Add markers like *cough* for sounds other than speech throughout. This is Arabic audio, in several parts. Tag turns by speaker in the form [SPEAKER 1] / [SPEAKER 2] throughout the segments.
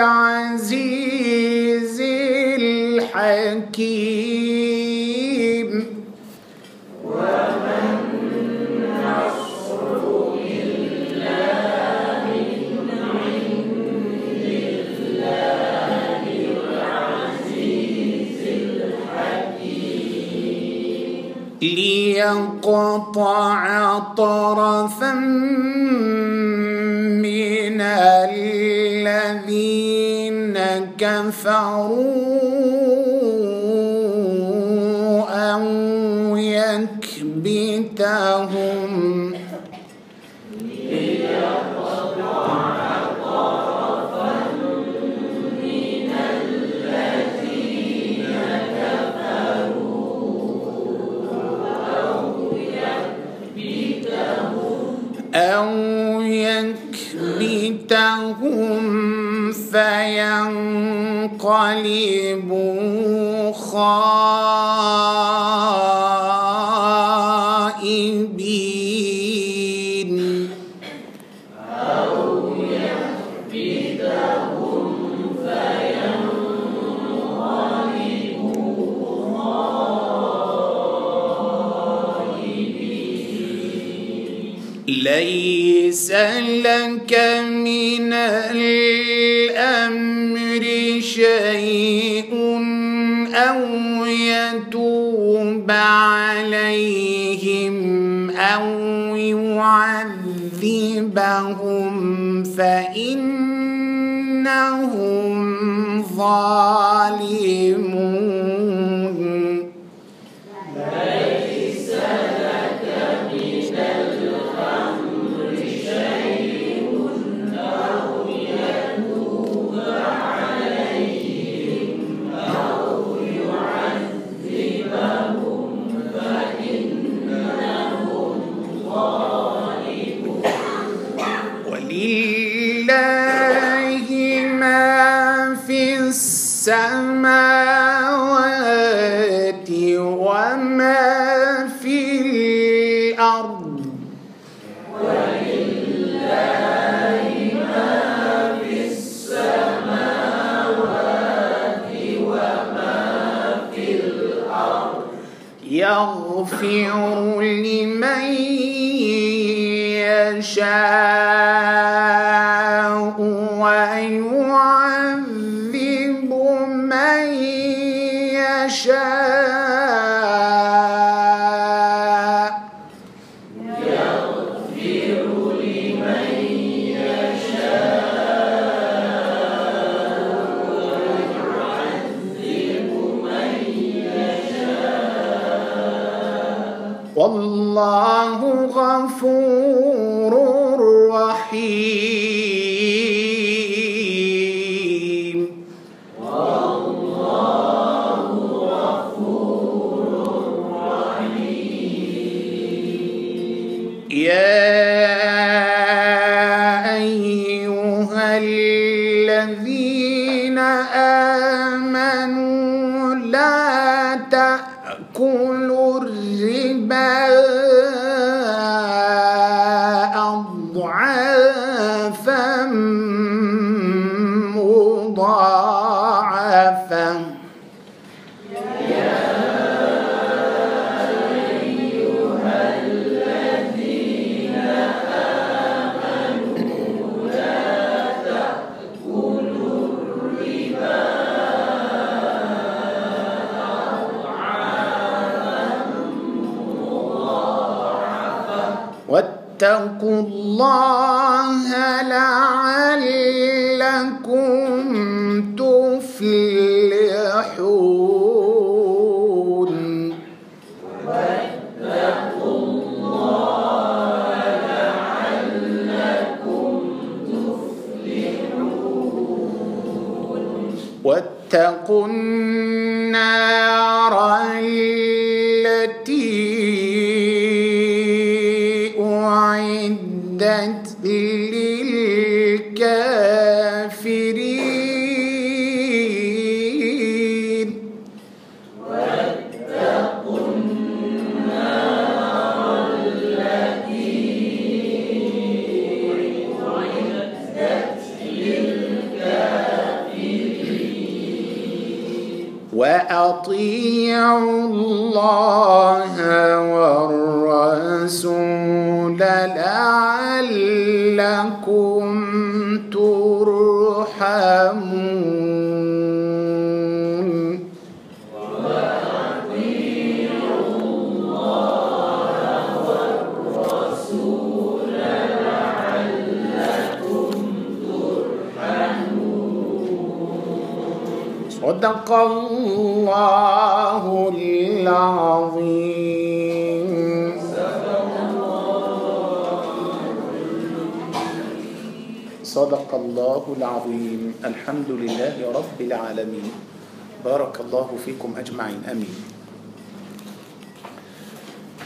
[SPEAKER 1] العزيز الحكيم ومن إلا من عند الله العزيز الحكيم ليقطع طرفا كفروا أو يكبتهم فينقلبوا خاسرين يصبهم فإنهم ظالمون يستغفرون Yeah. الله العظيم الحمد لله رب العالمين بارك الله فيكم أجمعين أمين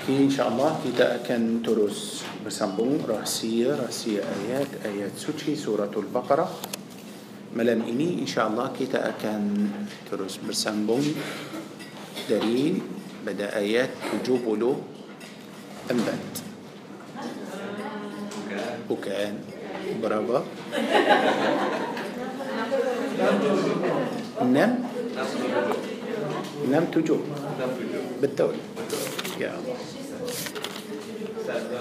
[SPEAKER 1] Okay, insyaAllah kita akan terus bersambung rahsia-rahsia ayat-ayat suci suratul Baqarah Malam ini insyaAllah kita akan terus bersambung dari pada ayat 74 Bukan berapa? Enam? Enam tujuh. Betul. Ya. Satu,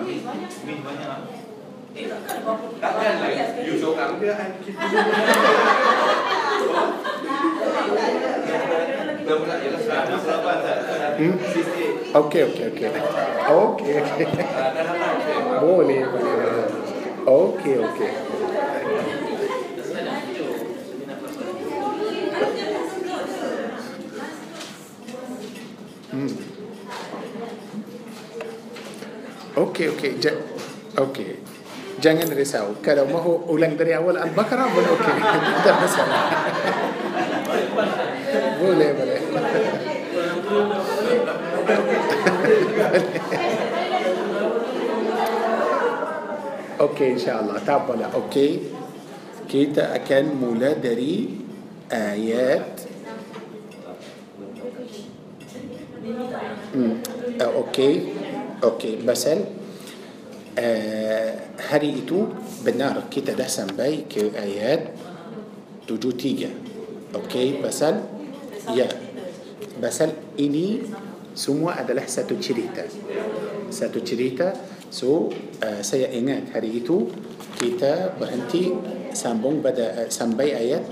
[SPEAKER 1] banyak. Min banyak. Okey okey okey. Okey okey. Boleh boleh. Okey okey. اوكي اوكي ج... اوكي jangan risau kalau mau ulang dari awal al-baqarah pun okey tak masalah boleh boleh Okey insyaAllah Tak apalah Okey Kita akan mula dari Ayat hmm. Okey Okey Basal Eh, hari itu benar kita dah sampai ke ayat 73 ok pasal ya pasal ini semua adalah satu cerita satu cerita so uh, saya ingat hari itu kita berhenti sambung pada uh, sampai ayat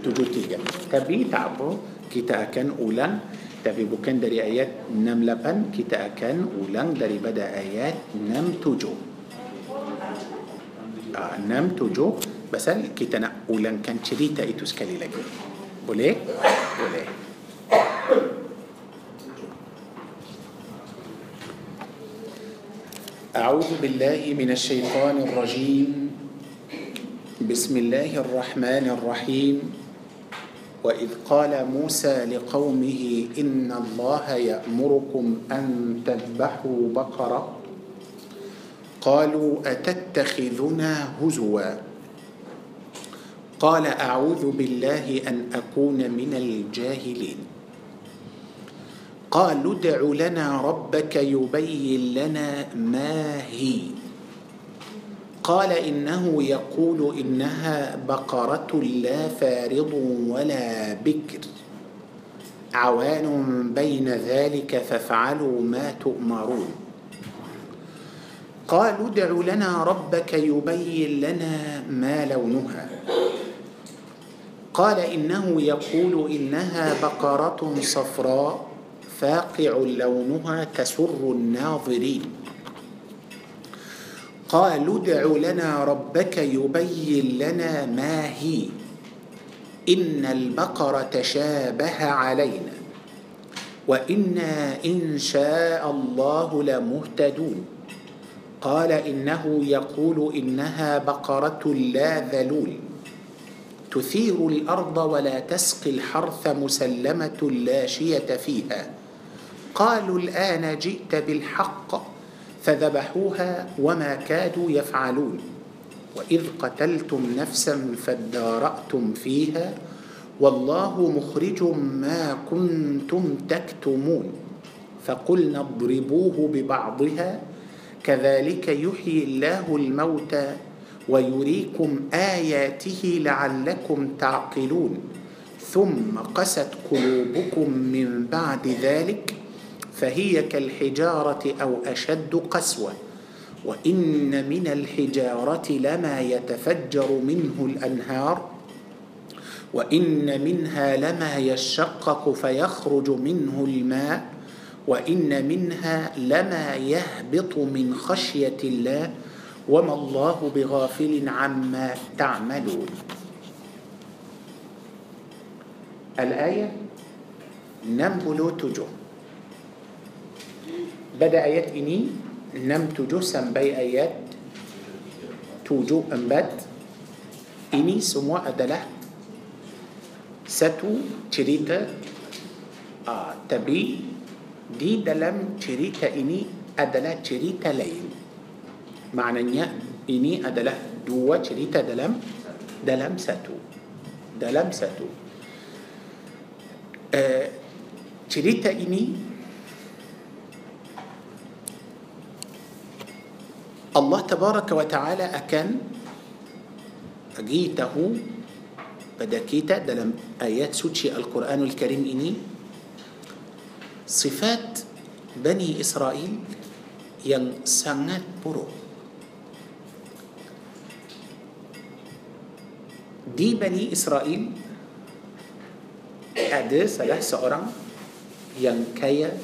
[SPEAKER 1] 73 tapi tak apa kita akan ulang Tapi bukan dari ayat 68 Kita akan ulang daripada ayat 67 ah 67 Pasal kita nak ulangkan cerita itu sekali lagi Boleh? Boleh أعوذ بالله من الشيطان الرجيم بسم واذ قال موسى لقومه ان الله يامركم ان تذبحوا بقره قالوا اتتخذنا هزوا قال اعوذ بالله ان اكون من الجاهلين قالوا ادع لنا ربك يبين لنا ما هي قال إنه يقول إنها بقرة لا فارض ولا بكر عوان بين ذلك فافعلوا ما تؤمرون قالوا ادع لنا ربك يبين لنا ما لونها قال انه يقول انها بقره صفراء فاقع لونها تسر الناظرين قالوا ادع لنا ربك يبين لنا ما هي ان البقره تشابه علينا وانا ان شاء الله لمهتدون قال انه يقول انها بقره لا ذلول تثير الارض ولا تسقي الحرث مسلمه لا شيه فيها قالوا الان جئت بالحق فذبحوها وما كادوا يفعلون واذ قتلتم نفسا فاداراتم فيها والله مخرج ما كنتم تكتمون فقلنا اضربوه ببعضها كذلك يحيي الله الموتى ويريكم اياته لعلكم تعقلون ثم قست قلوبكم من بعد ذلك فهي كالحجارة أو أشد قسوة وإن من الحجارة لما يتفجر منه الأنهار وإن منها لما يشقق فيخرج منه الماء وإن منها لما يهبط من خشية الله وما الله بغافل عما تعملون الآية نمبلو تجوم بدا ايات اني نم توجو سمبي ايات توجو امبات اني سموا ادله ستو تشريتا آه، تبي دي دلم تشريتا اني ادله تشريتا لين معنى اني ادله دو تشريتا دلم دلم ستو دلم ستو آه تشريتا اني الله تبارك وتعالى أكن أجيته بدكيتا دلم آيات سوتشي القرآن الكريم إني صفات بني إسرائيل yang sangat buruk. دي بني إسرائيل ada salah seorang yang كايا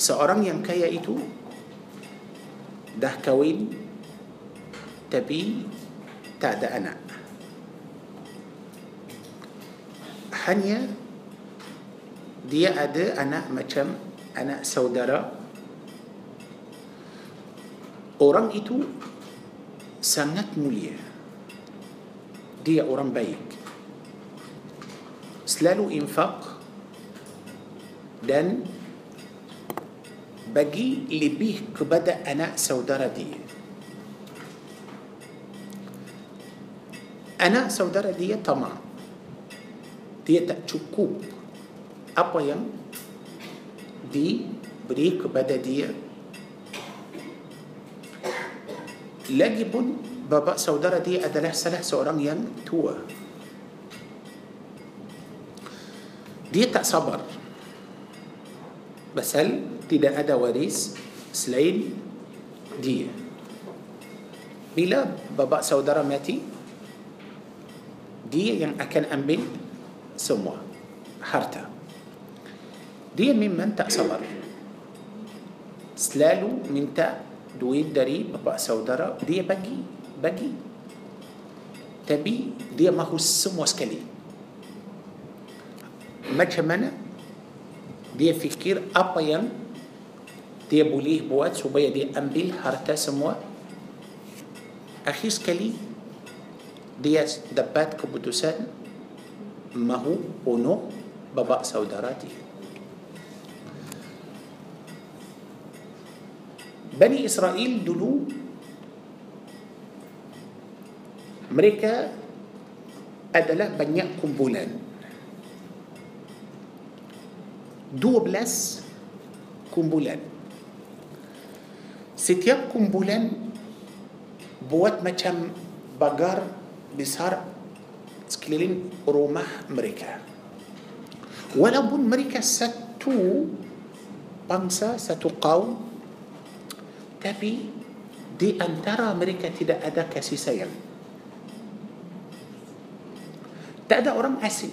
[SPEAKER 1] Seorang yang كايا إتو dah kahwin tapi tak ada anak hanya dia ada anak macam anak saudara orang itu sangat mulia dia orang baik selalu infak dan بجي لبيه قبدة أنا سودرة دي أنا سودرة دي طمع دي تأتشكوب أبا دي بري قبدة دي لجب بابا سودرة دي أدلح سلح سوران يم توا دي تأصبر صبر pasal tidak ada waris selain dia bila babak saudara mati dia yang akan ambil semua harta dia memang tak sabar selalu minta duit dari babak saudara dia bagi bagi tapi dia mahu semua sekali macam mana dia fikir apa yang dia boleh buat supaya dia ambil harta semua akhir sekali dia dapat keputusan mahu bunuh bapa saudara dia Bani Israel dulu mereka adalah banyak kumpulan 12 kumpulan. Setiap kumpulan buat macam bagar besar sekeliling rumah mereka. Walaupun mereka satu bangsa, satu kaum, tapi di antara mereka tidak ada kasih sayang. Tak ada orang asing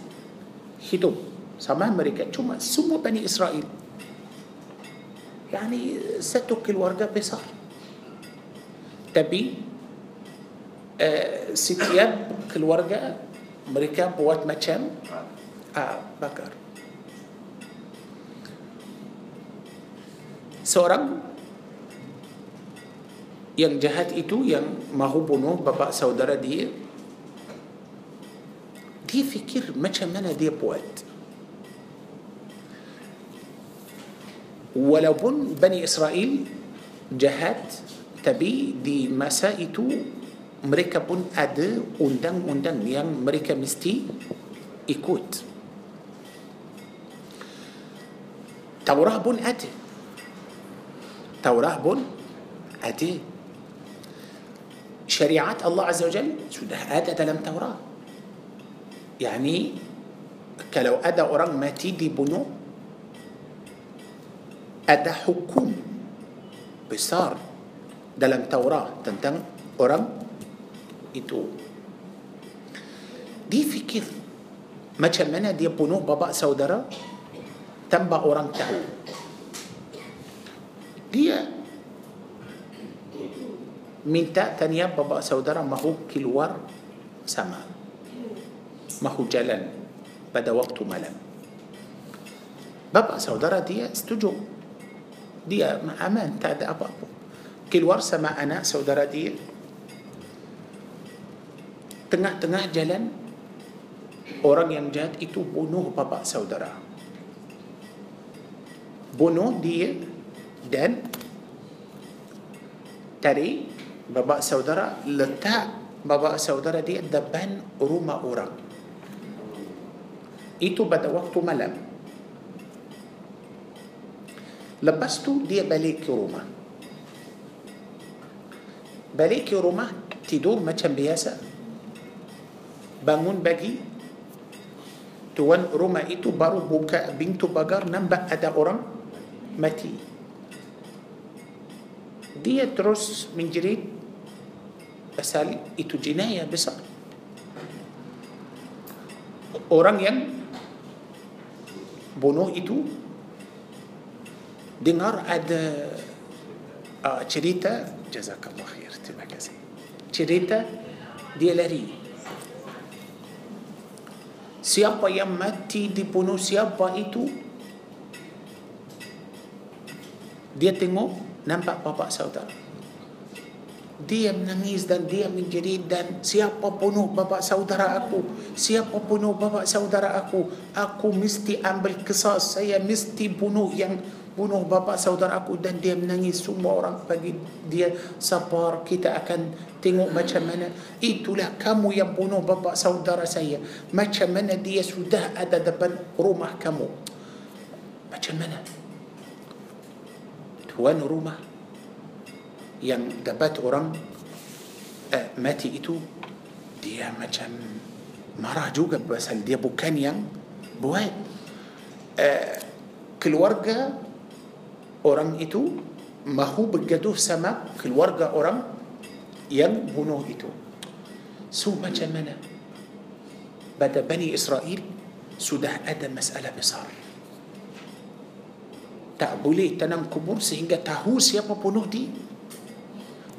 [SPEAKER 1] hidup sama mereka cuma semua Bani Israel yani satu keluarga besar tapi uh, setiap keluarga mereka buat macam uh, bakar seorang yang jahat itu yang mahu bunuh bapa saudara dia dia fikir macam mana dia buat ولو بن بني إسرائيل جهات تبي دي مساء تو مريكا بن أد أندن أندن يعني مريكا مستي إكوت توراة بن أد توراة بن أد شريعات الله عز وجل سده أد لم توراة يعني كلو أدى أوران ما تيدي بنو ada hukum besar dalam Taurat tentang orang itu. Dia fikir macam mana dia bunuh bapa saudara tanpa orang tahu. Dia minta tanya bapa saudara mahu keluar sama. Mahu jalan pada waktu malam. Bapa saudara dia setuju. dia aman, tak ada apa-apa. Keluar sama anak saudara dia. Tengah-tengah jalan, orang yang jahat itu bunuh bapa saudara. Bunuh dia dan cari bapa saudara letak bapa saudara dia depan rumah orang. Itu pada waktu malam. Lepas tu dia balik ke rumah Balik ke rumah Tidur macam biasa Bangun bagi Tuan rumah itu baru buka pintu pagar Nampak ada orang mati Dia terus menjerit Pasal itu jenayah besar Orang yang bunuh itu dengar ada uh, cerita jazakallah khair terima kasih cerita dia lari siapa yang mati di dibunuh siapa itu dia tengok nampak bapa saudara dia menangis dan dia menjadi dan siapa bunuh bapa saudara aku siapa bunuh bapa saudara aku aku mesti ambil kisah saya mesti bunuh yang bunuh bapa saudara aku dan dia menangis semua orang bagi dia sabar kita akan tengok macam mana itulah kamu yang bunuh bapa saudara saya macam mana dia sudah ada depan rumah kamu macam mana tuan rumah yang dapat orang eh, mati itu dia macam marah juga pasal dia bukan yang buat eh, keluarga orang itu mahu bergaduh sama keluarga orang yang bunuh itu. So macam mana? Pada Bani Israel sudah ada masalah besar. Tak boleh tanam kubur sehingga tahu siapa bunuh dia.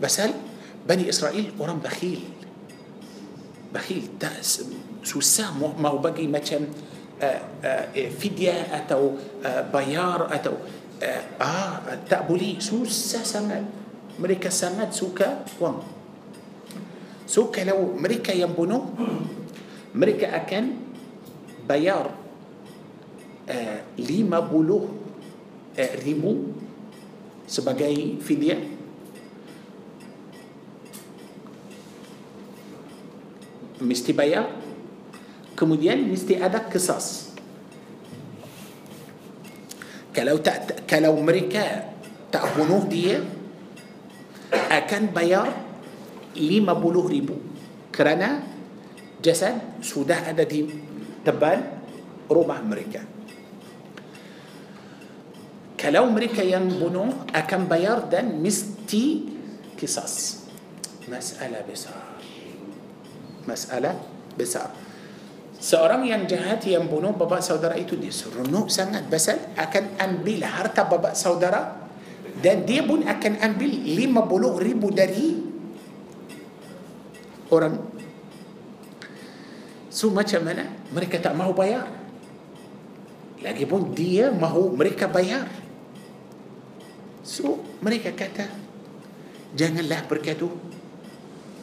[SPEAKER 1] Pasal Bani Israel orang bakhil. Bakhil tak susah mau bagi macam uh, uh, fidya atau uh, bayar atau eh, ah tak boleh susah sangat mereka sangat suka wang so kalau mereka yang bunuh mereka akan bayar eh, lima buluh, eh, ribu sebagai fidyah mesti bayar kemudian mesti ada kesas كلو تأت... كلو امريكا تأبونوه دي اكن بيار لما بولوه ريبو كرنا جسد سوده ادا دي تبان روما امريكا كلو امريكا ينبنو اكن بيار دن مستي قصص مسألة بسار مسألة بسار Seorang yang jahat yang bunuh bapa saudara itu dia seronok sangat pasal akan ambil harta bapa saudara dan dia pun akan ambil 50 ribu dari orang. So macam mana? Mereka tak mahu bayar. Lagi pun dia mahu mereka bayar. So mereka kata janganlah bergaduh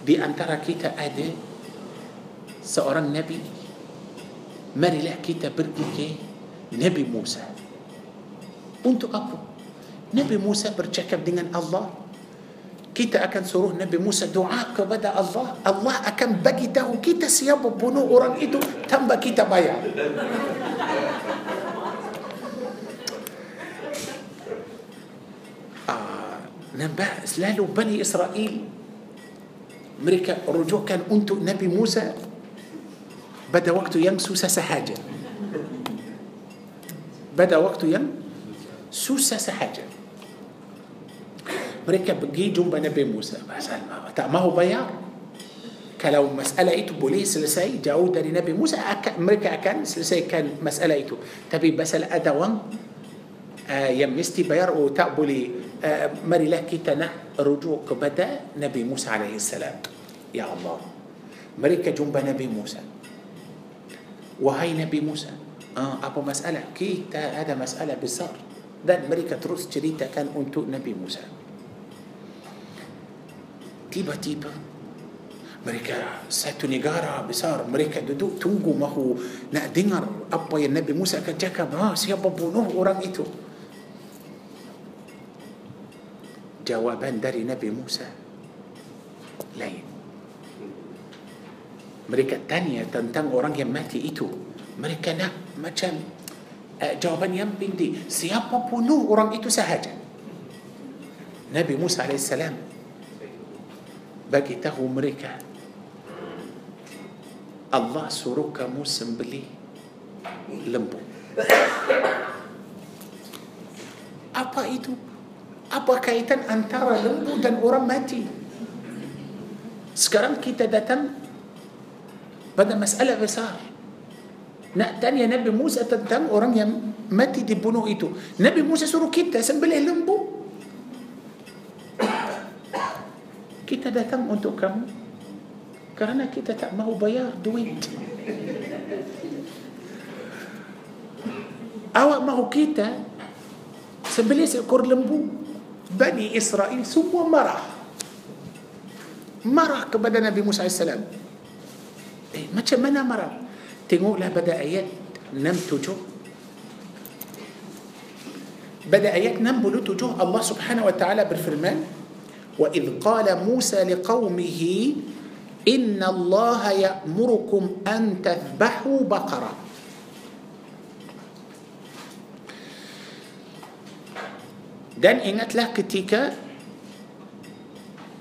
[SPEAKER 1] di antara kita ada seorang Nabi marilah kita pergi ke Nabi Musa untuk apa? Nabi Musa bercakap dengan Allah kita akan suruh Nabi Musa doa kepada Allah Allah akan bagi tahu kita siapa bunuh orang itu tambah kita bayar آه, ah, نبأ bani Israel mereka مريكا untuk Nabi Musa. بدا وقت يم سوسة سحاجة بدا وقت يم سوسة سحاجة مريكا بجي جنب نبي موسى ما هو بيار كلو مسألة إيتو بولي سلسي جاود نبي موسى أك... مريكا أكان سلساي كان مسألة إيتو تبي بس الأدوان آه يمستي بيار أو تقبلي آه، مري لك تنا رجوك بدا نبي موسى عليه السلام يا الله مريكا جنب نبي موسى wahai Nabi Musa ah, apa masalah kita ada masalah besar dan mereka terus ceritakan untuk Nabi Musa tiba-tiba mereka satu negara besar mereka duduk tunggu mahu nak dengar apa yang Nabi Musa akan cakap ah, siapa bunuh orang itu jawaban dari Nabi Musa lain mereka tanya tentang orang yang mati itu mereka nak macam uh, jawapan yang penting siapa bunuh orang itu sahaja Nabi Musa AS bagitahu mereka Allah suruh kamu sembeli lembu apa itu apa kaitan antara lembu dan orang mati sekarang kita datang pada masalah besar nak tanya Nabi Musa tentang orang yang mati dibunuh itu Nabi Musa suruh kita sembelih lembu kita datang untuk kamu kerana kita tak mahu bayar duit awak mahu kita sembelih seekor lembu Bani Israel semua marah marah kepada Nabi Musa AS Eh, macam mana marah? Tengoklah pada ayat 67. Pada ayat 67 Allah Subhanahu wa taala berfirman, "Wa idh qala Musa liqaumihi إن الله يأمركم أن تذبحوا بقرة Dan ingatlah ketika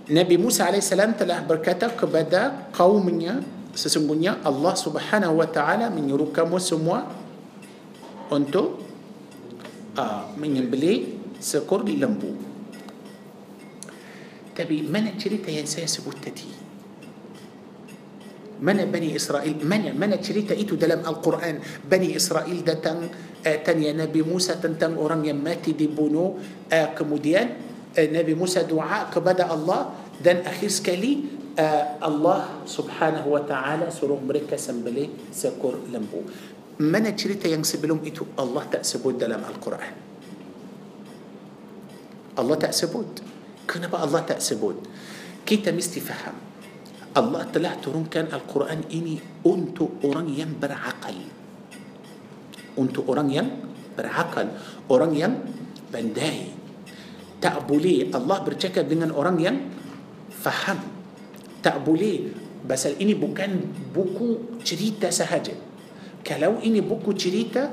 [SPEAKER 1] Nabi Musa AS telah berkata kepada kaumnya sesungguhnya Allah Subhanahu wa taala menyuruh kamu semua untuk uh, menyembeli seekor lembu. Tapi mana cerita yang saya sebut tadi? Mana Bani Israel? Mana, mana cerita itu dalam Al-Quran? Bani Israel datang uh, tanya Nabi Musa tentang orang yang mati dibunuh. Uh, kemudian uh, Nabi Musa doa kepada Allah dan akhir sekali آه، الله سبحانه وتعالى سرور مريكا سنبلي سكر لمبو من تشريتا ينسبلهم إتو الله تأسبود دلام القرآن الله تأسبود كنا بقى الله تأسبود كي تمستي فهم الله تلاه ترون كان القرآن إني أنتو أوران ينبر عقل أنتو أوران ينبر عقل أوران ينبر بنداي تأبولي الله برجكب دينا أوران ينبر فهمت tak boleh pasal ini bukan buku cerita sahaja kalau ini buku cerita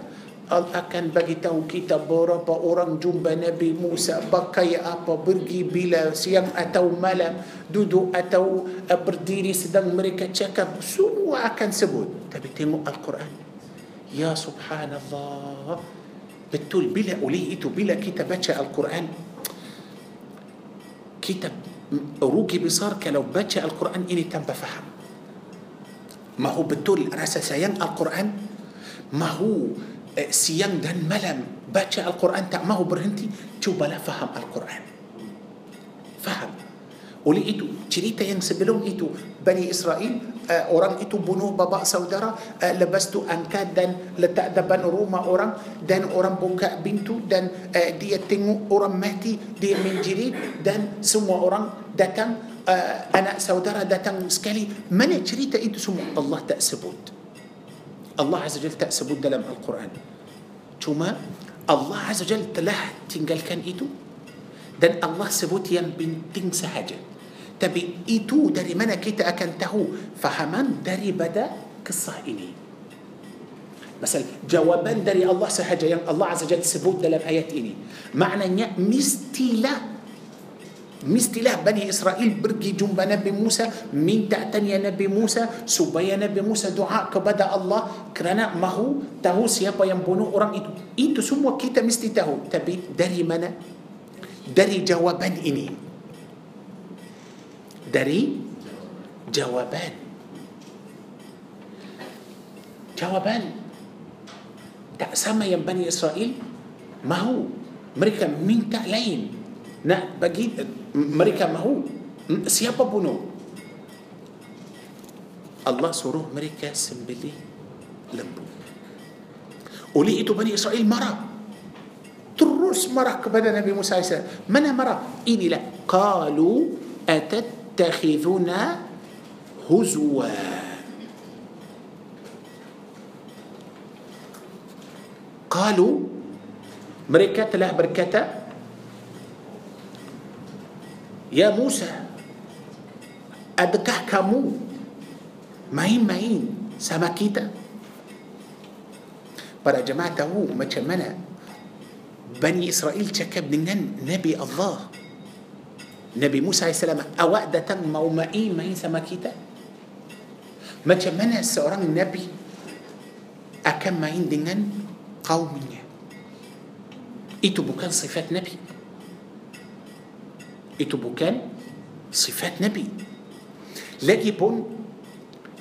[SPEAKER 1] Allah akan bagi tahu kita berapa orang jumpa Nabi Musa pakai apa pergi bila siang atau malam duduk atau eh, berdiri sedang mereka cakap semua akan sebut tapi tengok Al-Quran Ya Subhanallah betul bila oleh itu bila kita baca Al-Quran kita روكي بصار كلو بچا القرآن إني تم بفهم ما هو بتول راسا سيان القرآن ما هو آه، سيان دهن ملم بچا القرآن تا ما هو برهنتي تو بلا فهم القرآن فهم Oleh itu, cerita yang sebelum itu, Bani Israel, uh, orang itu bunuh bapa saudara, uh, lepas itu angkat dan letak depan rumah orang, dan orang buka pintu, dan uh, dia tengok orang mati, dia menjerit, dan semua orang datang, uh, anak saudara datang sekali. Mana cerita itu semua? Allah tak sebut. Allah Azza Jal tak sebut dalam Al-Quran. Cuma Allah Azza Jal telah tinggalkan itu, dan Allah sebut yang penting sahaja. Tapi itu dari mana kita akan tahu fahaman daripada kisah ini. Misal jawaban dari Allah sahaja yang Allah Azza Jal sebut dalam ayat ini. Maknanya mestilah Mestilah Bani Israel pergi jumpa Nabi Musa Minta tanya Nabi Musa Supaya Nabi Musa doa kepada Allah Kerana mahu tahu siapa yang bunuh orang itu Itu semua kita mesti tahu Tapi dari mana? Dari jawaban ini dari jawaban. Jawaban. Tak sama yang Bani Israel mahu. Mereka minta lain. Nak bagi mereka mahu. Siapa bunuh? Allah suruh mereka sembelih lembu. Oleh itu Bani Israel marah. Terus marah kepada Nabi Musa AS. Mana marah? Inilah. Qalu atat يتخذنا هزوا قالوا مريكة له بركتة يا موسى أدكه كمو ماين ماين سما كيتا برا جماعة هو ما بني إسرائيل تكب نبي الله Nabi Musa AS awak datang mau mai main sama kita macam mana seorang Nabi akan main dengan kaumnya itu bukan sifat Nabi itu bukan sifat Nabi lagipun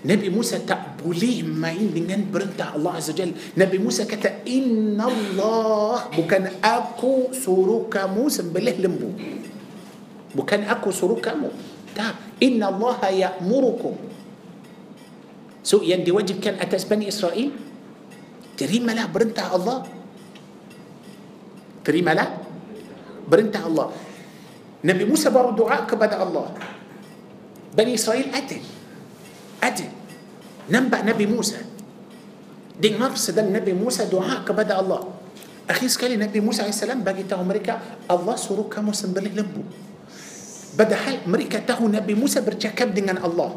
[SPEAKER 1] Nabi Musa tak boleh main dengan perintah Allah Azza Jal. Nabi Musa kata, Inna Allah, bukan aku suruh kamu sembelih lembu. Bukan aku suruh kamu. Tak. Inna Allah ya'murukum. So yang diwajibkan atas Bani Israel. Terimalah perintah Allah. Terimalah perintah Allah. Nabi Musa baru doa kepada Allah. Bani Israel adil. Adil. Nampak Nabi Musa. Dengar sedang Nabi Musa doa kepada Allah. Akhir sekali Nabi Musa AS bagi tahu mereka, Allah suruh kamu sembelih lembu. Padahal mereka tahu Nabi Musa bercakap dengan Allah.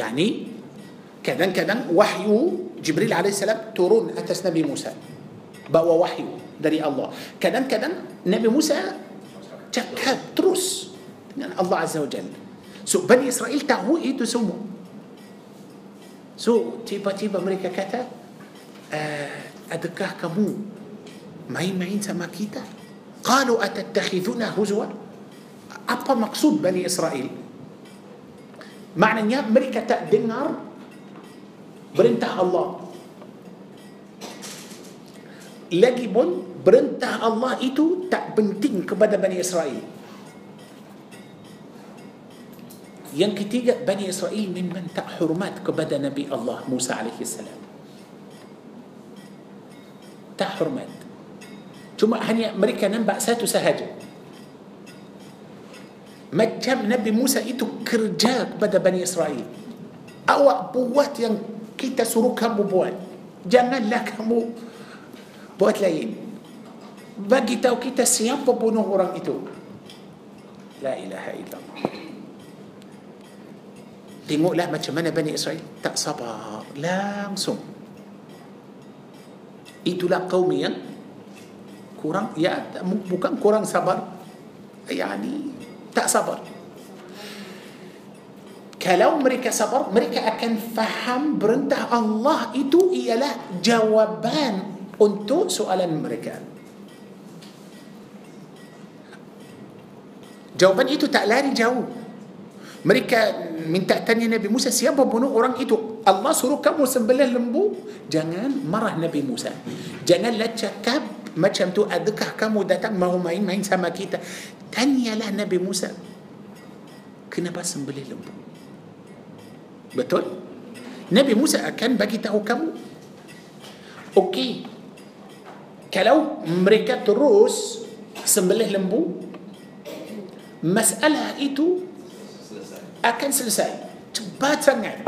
[SPEAKER 1] Yani kadang-kadang wahyu Jibril alaihissalam turun atas Nabi Musa. Bawa wahyu dari Allah. Kadang-kadang Nabi Musa cakap terus dengan Allah Azza wa Jalla. So Bani Israel tahu itu semua. So tiba-tiba mereka kata, adakah kamu main-main sama kita? قالوا أتتخذنا هزوا apa maksud Bani Israel maknanya mereka tak dengar perintah Allah lagipun perintah Allah itu tak penting kepada Bani Israel yang ketiga Bani Israel memang tak hormat kepada Nabi Allah Musa alaihi salam tak hormat Cuma hanya mereka nampak satu sahaja. Macam Nabi Musa itu kerja kepada Bani Israel. Awak buat yang kita suruh kamu buat. Janganlah kamu buat lain. Bagi tahu kita siapa bunuh orang itu. La ilaha illallah. Tengoklah macam mana Bani Israel. Tak sabar. Langsung. Itulah kaum yang kurang ya bukan kurang sabar yani tak sabar kalau mereka sabar mereka akan faham perintah Allah itu ialah jawaban untuk soalan mereka jawaban itu tak lari jauh mereka minta tanya Nabi Musa siapa bunuh orang itu Allah suruh kamu sembelih lembu jangan marah Nabi Musa jangan cakap macam tu adakah kamu datang mahu main-main sama kita Tanya lah Nabi Musa kenapa sembelih lembu betul Nabi Musa akan bagi tahu kamu okey kalau mereka terus sembelih lembu masalah itu akan selesai cepat sangat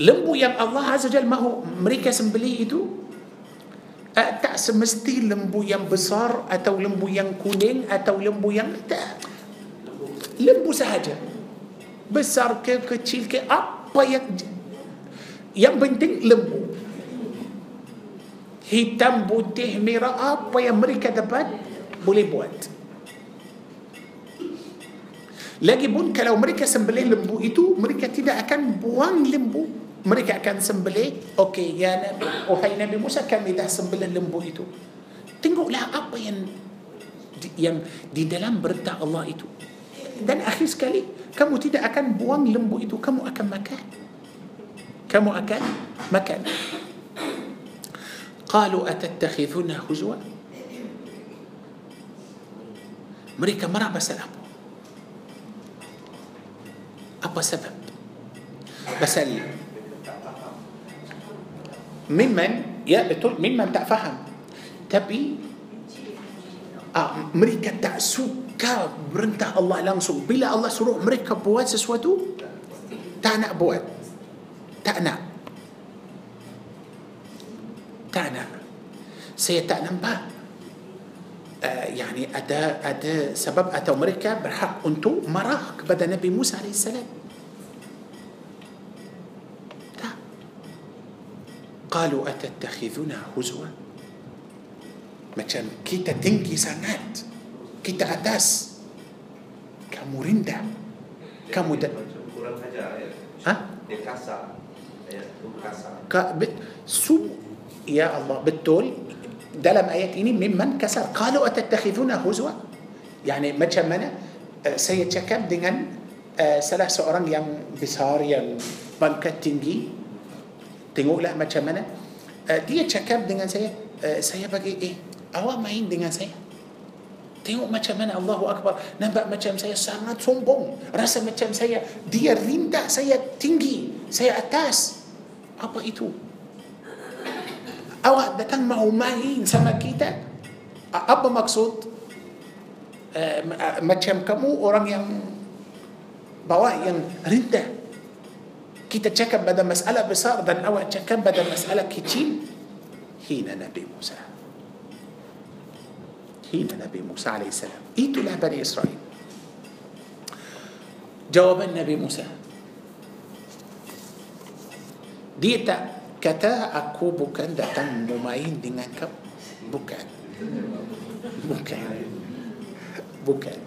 [SPEAKER 1] lembu yang Allah Azza Jal mahu mereka sembeli itu uh, tak semesti lembu yang besar atau lembu yang kuning atau lembu yang tak lembu sahaja besar ke kecil ke apa yang yang penting lembu hitam putih merah apa yang mereka dapat boleh buat lagi pun kalau mereka sembelih lembu itu mereka tidak akan buang lembu mereka akan sembelih okey ya nabi wahai nabi Musa kami dah sembelih lembu itu tengoklah apa yang yang di dalam berita Allah itu dan akhir sekali kamu tidak akan buang lembu itu kamu akan makan kamu akan makan qalu atattakhidhuna huzwa mereka marah pasal apa apa sebab pasal ممن يا بتقول ممن تفهم تبي آه مريكا تعسو كبرنت الله لانسو بلا الله سرو مريكا بوات سسوتو تانا بوات تانا تانا سي تانا با آه يعني أدا أدا سبب أتى مريكا برحق أنتو مراهق بدا نبي موسى عليه السلام قالوا أتتخذنا هزوا مثلا كيتا تنكي سانات كيتا أتاس كمورندا كمودا ها سو يا الله بالتول دلم آيات إني ممن كسر قالوا أتتخذنا هزوا يعني ما تشمنا آه، سيتشكب دنان ثلاث آه، سؤران يم بسار يم بنكت تنجي tengoklah macam mana eh, dia cakap dengan saya eh, saya bagi eh awak main dengan saya tengok macam mana Allahu Akbar nampak macam saya sangat sombong rasa macam saya dia rinda saya tinggi saya atas apa itu awak datang mau main sama kita apa maksud eh, macam kamu orang yang bawah yang rendah kita cakap pada masalah besar dan awak cakap pada masalah kecil hina Nabi Musa hina Nabi Musa AS itulah Bani Israel jawaban Nabi Musa dia tak kata aku bukan datang bermain dengan kau bukan bukan bukan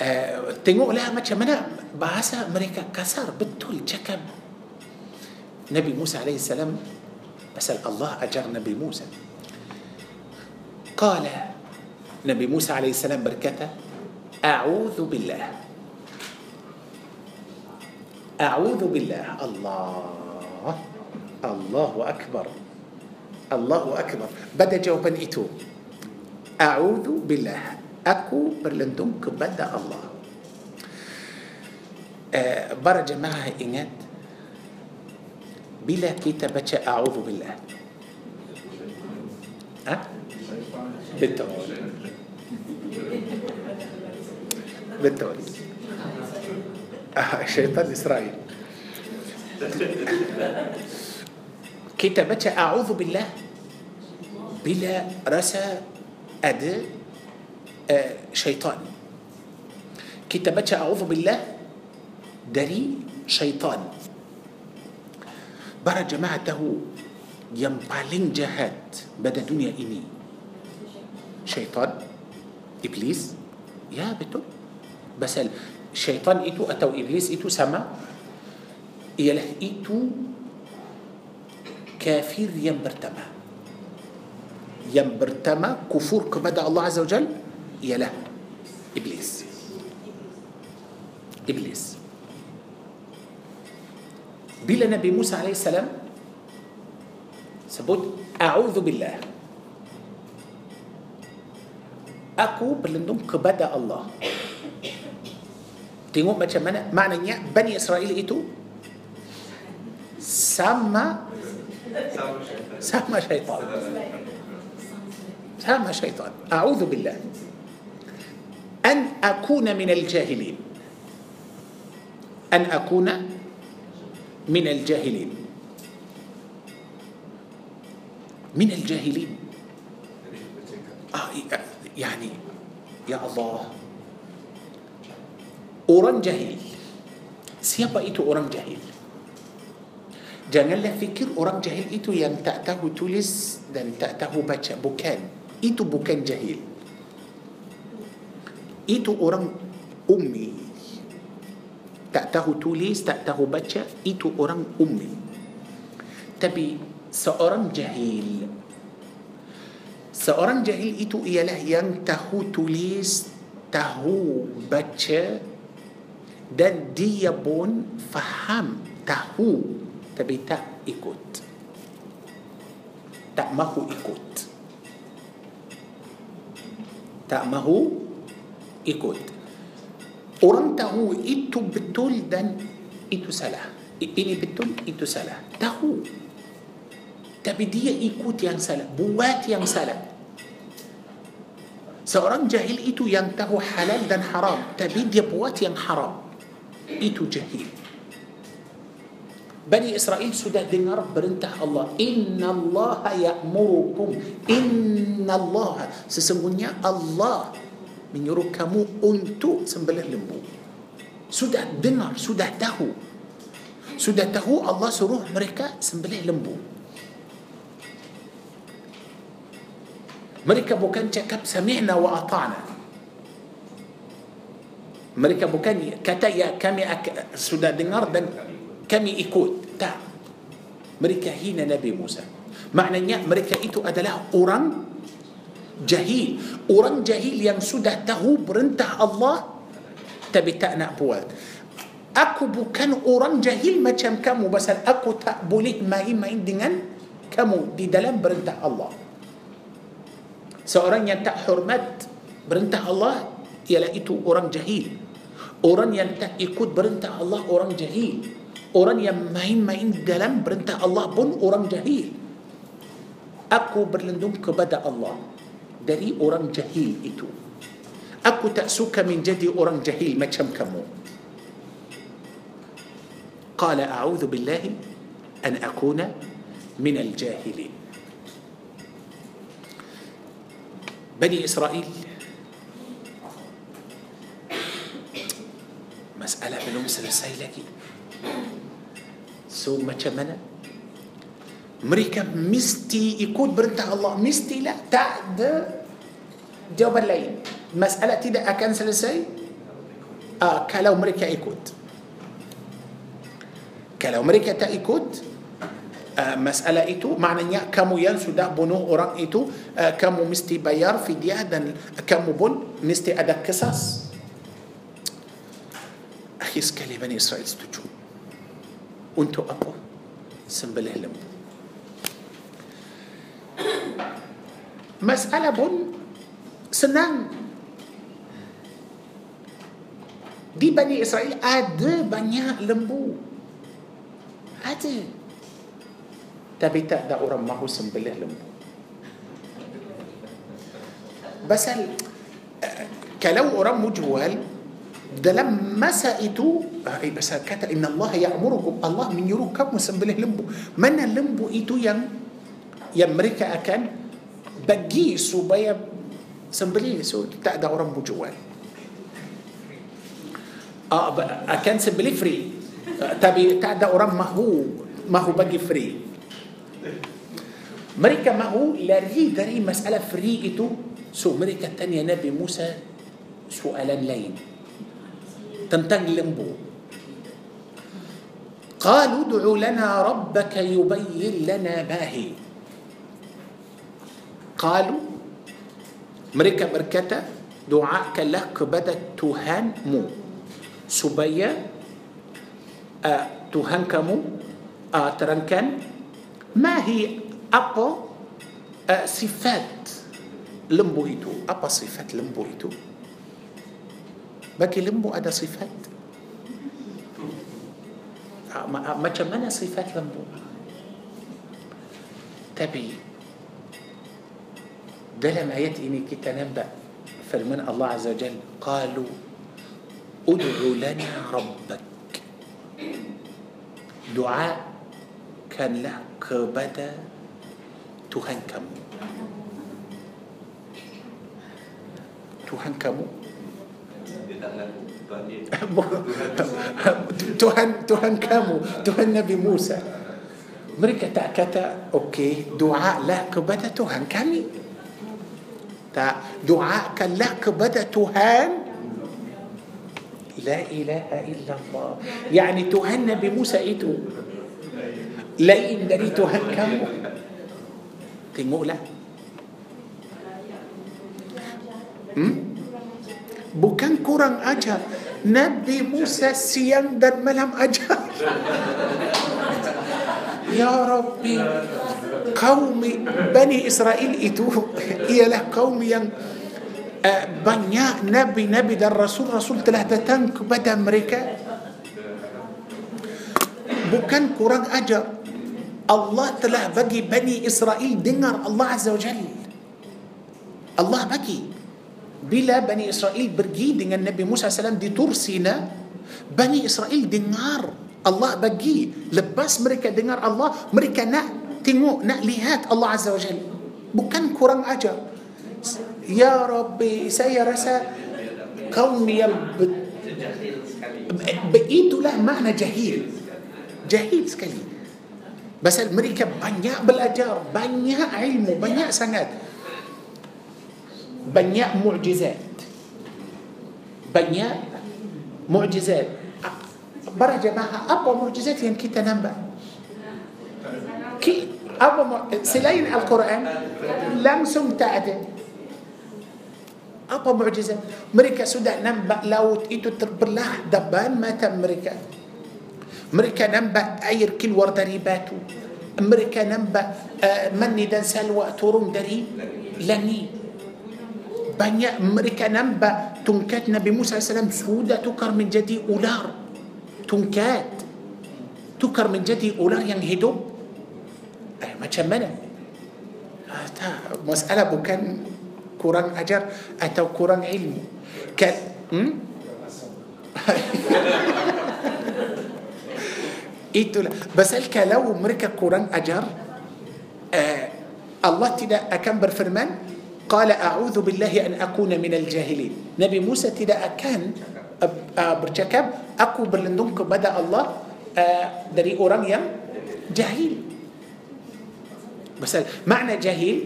[SPEAKER 1] uh, tengoklah macam mana bahasa mereka kasar betul cakap Nabi Musa alaihi salam pasal Allah ajar Nabi Musa qala Nabi Musa alaihi salam berkata a'udzu billah a'udzu billah Allah Allahu akbar Allahu akbar bada jawaban itu a'udzu billah aku berlindung kepada Allah para jemaah ingat bila kita baca a'udhu billah ha? betul betul ah, syaitan Israel kita baca a'udhu billah bila rasa ada شيطان كتابتها أعوذ بالله دري شيطان برا جماعته ينبالين جهاد بدا دنيا إني شيطان إبليس يا بتو بس الشيطان إتو أتو إبليس إتو سما يله إتو كافر ينبرتما ينبرتما كفور كبدا الله عز وجل يا له إبليس إبليس بلا نبي موسى عليه السلام سبوت أعوذ بالله أكو بلندم كبدا الله تيمو ما تشمنا معنى بني إسرائيل ايتو سما سما شيطان سما شيطان أعوذ بالله أن أكون من الجاهلين أن أكون من الجاهلين من الجاهلين آه يعني يا الله أوران جاهل سيابا إيتو أوران جاهل Janganlah لا فكر أوران itu yang tak tahu tulis dan tak tahu baca. Bukan. Itu itu orang ummi tak tahu tulis tak tahu baca itu orang ummi tapi seorang jahil seorang jahil itu ialah yang tahu tulis tahu baca dan dia pun faham tahu tapi tak ikut tak mahu ikut tak mahu ikut. Orang tahu itu betul dan itu salah. Ini betul, itu salah. Tahu. Tapi dia ikut yang salah, buat yang salah. Seorang jahil itu yang tahu halal dan haram, tapi dia buat yang haram. Itu jahil. Bani Israel sudah dengar perintah Allah. Inna Allah ya'murukum. Inna Allah. Sesungguhnya Allah menyuruh kamu untuk sembelih lembu. Sudah dengar, sudah tahu. Sudah tahu Allah suruh mereka sembelih lembu. Mereka bukan cakap sami'na wa ata'na. Mereka bukan kata ya kami sudah dengar dan kami ikut. Tak. Mereka hina Nabi Musa. Maknanya mereka itu adalah orang jahil orang jahil yang sudah tahu berintah Allah tapi tak nak buat aku bukan orang jahil macam kamu pasal aku tak boleh main-main dengan kamu di dalam berintah Allah seorang yang tak hormat berintah Allah ialah itu orang jahil orang yang tak ikut perintah Allah orang jahil orang yang main-main dalam berintah Allah pun orang jahil aku berlindung kepada Allah دري أوران جهيل إتو أكو تأسوك من جدي أوران جهيل ما كمو قال أعوذ بالله أن أكون من الجاهلين بني إسرائيل مسألة بلوم سلسلة لكي سوم ما mereka mesti ikut perintah Allah mestilah tak ada jawapan lain masalah tidak akan selesai uh, kalau mereka ikut kalau mereka tak ikut uh, masalah itu maknanya kamu yang sudah bunuh orang itu uh, kamu mesti bayar fidyah dan kamu pun mesti ada kisas akhi sekali Bani Israel setuju untuk apa sembelih lembu *coughs* Masalah pun senang. Di Bani Israel ada banyak lembu. Ada. Tapi tak ada orang mahu sembelih lembu. Basal, eh, kalau orang mujual, dalam masa itu, basal eh, eh, kata, Inna Allah ya'murukum, Allah menyuruh kamu sembelih lembu. Mana lembu itu yang يا يمرك أكن بجي سوبيا سمبلي سو تعدى أورام بجوال آه، أكن سمبلي فري تبي تعدى أورام ما هو ما هو بجي فري مريكا ما هو لري دري مسألة فري إتو سو مريكا تانية نبي موسى سؤالا لين تنتن لمبو قالوا ادعوا لنا ربك يبين لنا باهي قالوا mereka berkata doakanlah kepada Tuhanmu supaya uh, Tuhan kamu uh, terangkan mahi apa uh, sifat lembu itu apa sifat lembu itu bagi lembu ada sifat uh, macam mana sifat lembu tapi ده لما آيات إني كتنام بقى فرمان الله عز وجل قالوا ادعو لنا ربك دعاء كان له بدا تهنكم تهنكم *laughs* تهن تهنكم تهن نبي موسى مريكا تاكتا اوكي دعاء لك بدا تهنكمي دعاءك لك بدا تهان لا اله الا الله يعني تهنى بموسى ايتو لا يقدري تهكم تنمو له بكان كوران اجا نبي موسى سيان دن ملم اجا *laughs* يا ربي kaum Bani Israel itu ialah kaum yang uh, banyak nabi-nabi dan rasul-rasul telah datang kepada mereka bukan kurang ajar Allah telah bagi Bani Israel dengar Allah Azza wa Jal Allah bagi bila Bani Israel pergi dengan Nabi Musa SAW di Tursina Bani Israel dengar Allah bagi lepas mereka dengar Allah mereka nak tengok nak lihat Allah Azza wa Jal bukan kurang ajar Ya Rabbi saya rasa kaum yang be, makna jahil jahil sekali pasal mereka banyak belajar banyak ilmu banyak sangat banyak mu'jizat banyak mu'jizat para jemaah apa mu'jizat yang kita nampak أبو م... سلين القرآن لمسم تأدن أبو معجزة مريكا سودا نمبا لو تيتو تربلاح دبان ما مريكا مريكا نمبا أير كل ورد ريباتو مريكا نمبا آه، مني دان سلوى تورم دري لني بانيا مريكا نمبا تنكات نبي موسى عليه السلام سودا تكر من جدي أولار تنكات تكر من جدي أولار ينهدو يعني eh, macam mana? Ah, tak, masalah bukan kurang ajar atau kurang ilmu. Kan, hmm? Itulah. Pasal kalau mereka kurang ajar, eh, Allah tidak akan berfirman, قال أعوذ بالله أن أكون من الجاهلين نبي موسى tidak akan bercakap aku berlindung kepada Allah dari orang yang jahil بس معنى جهيل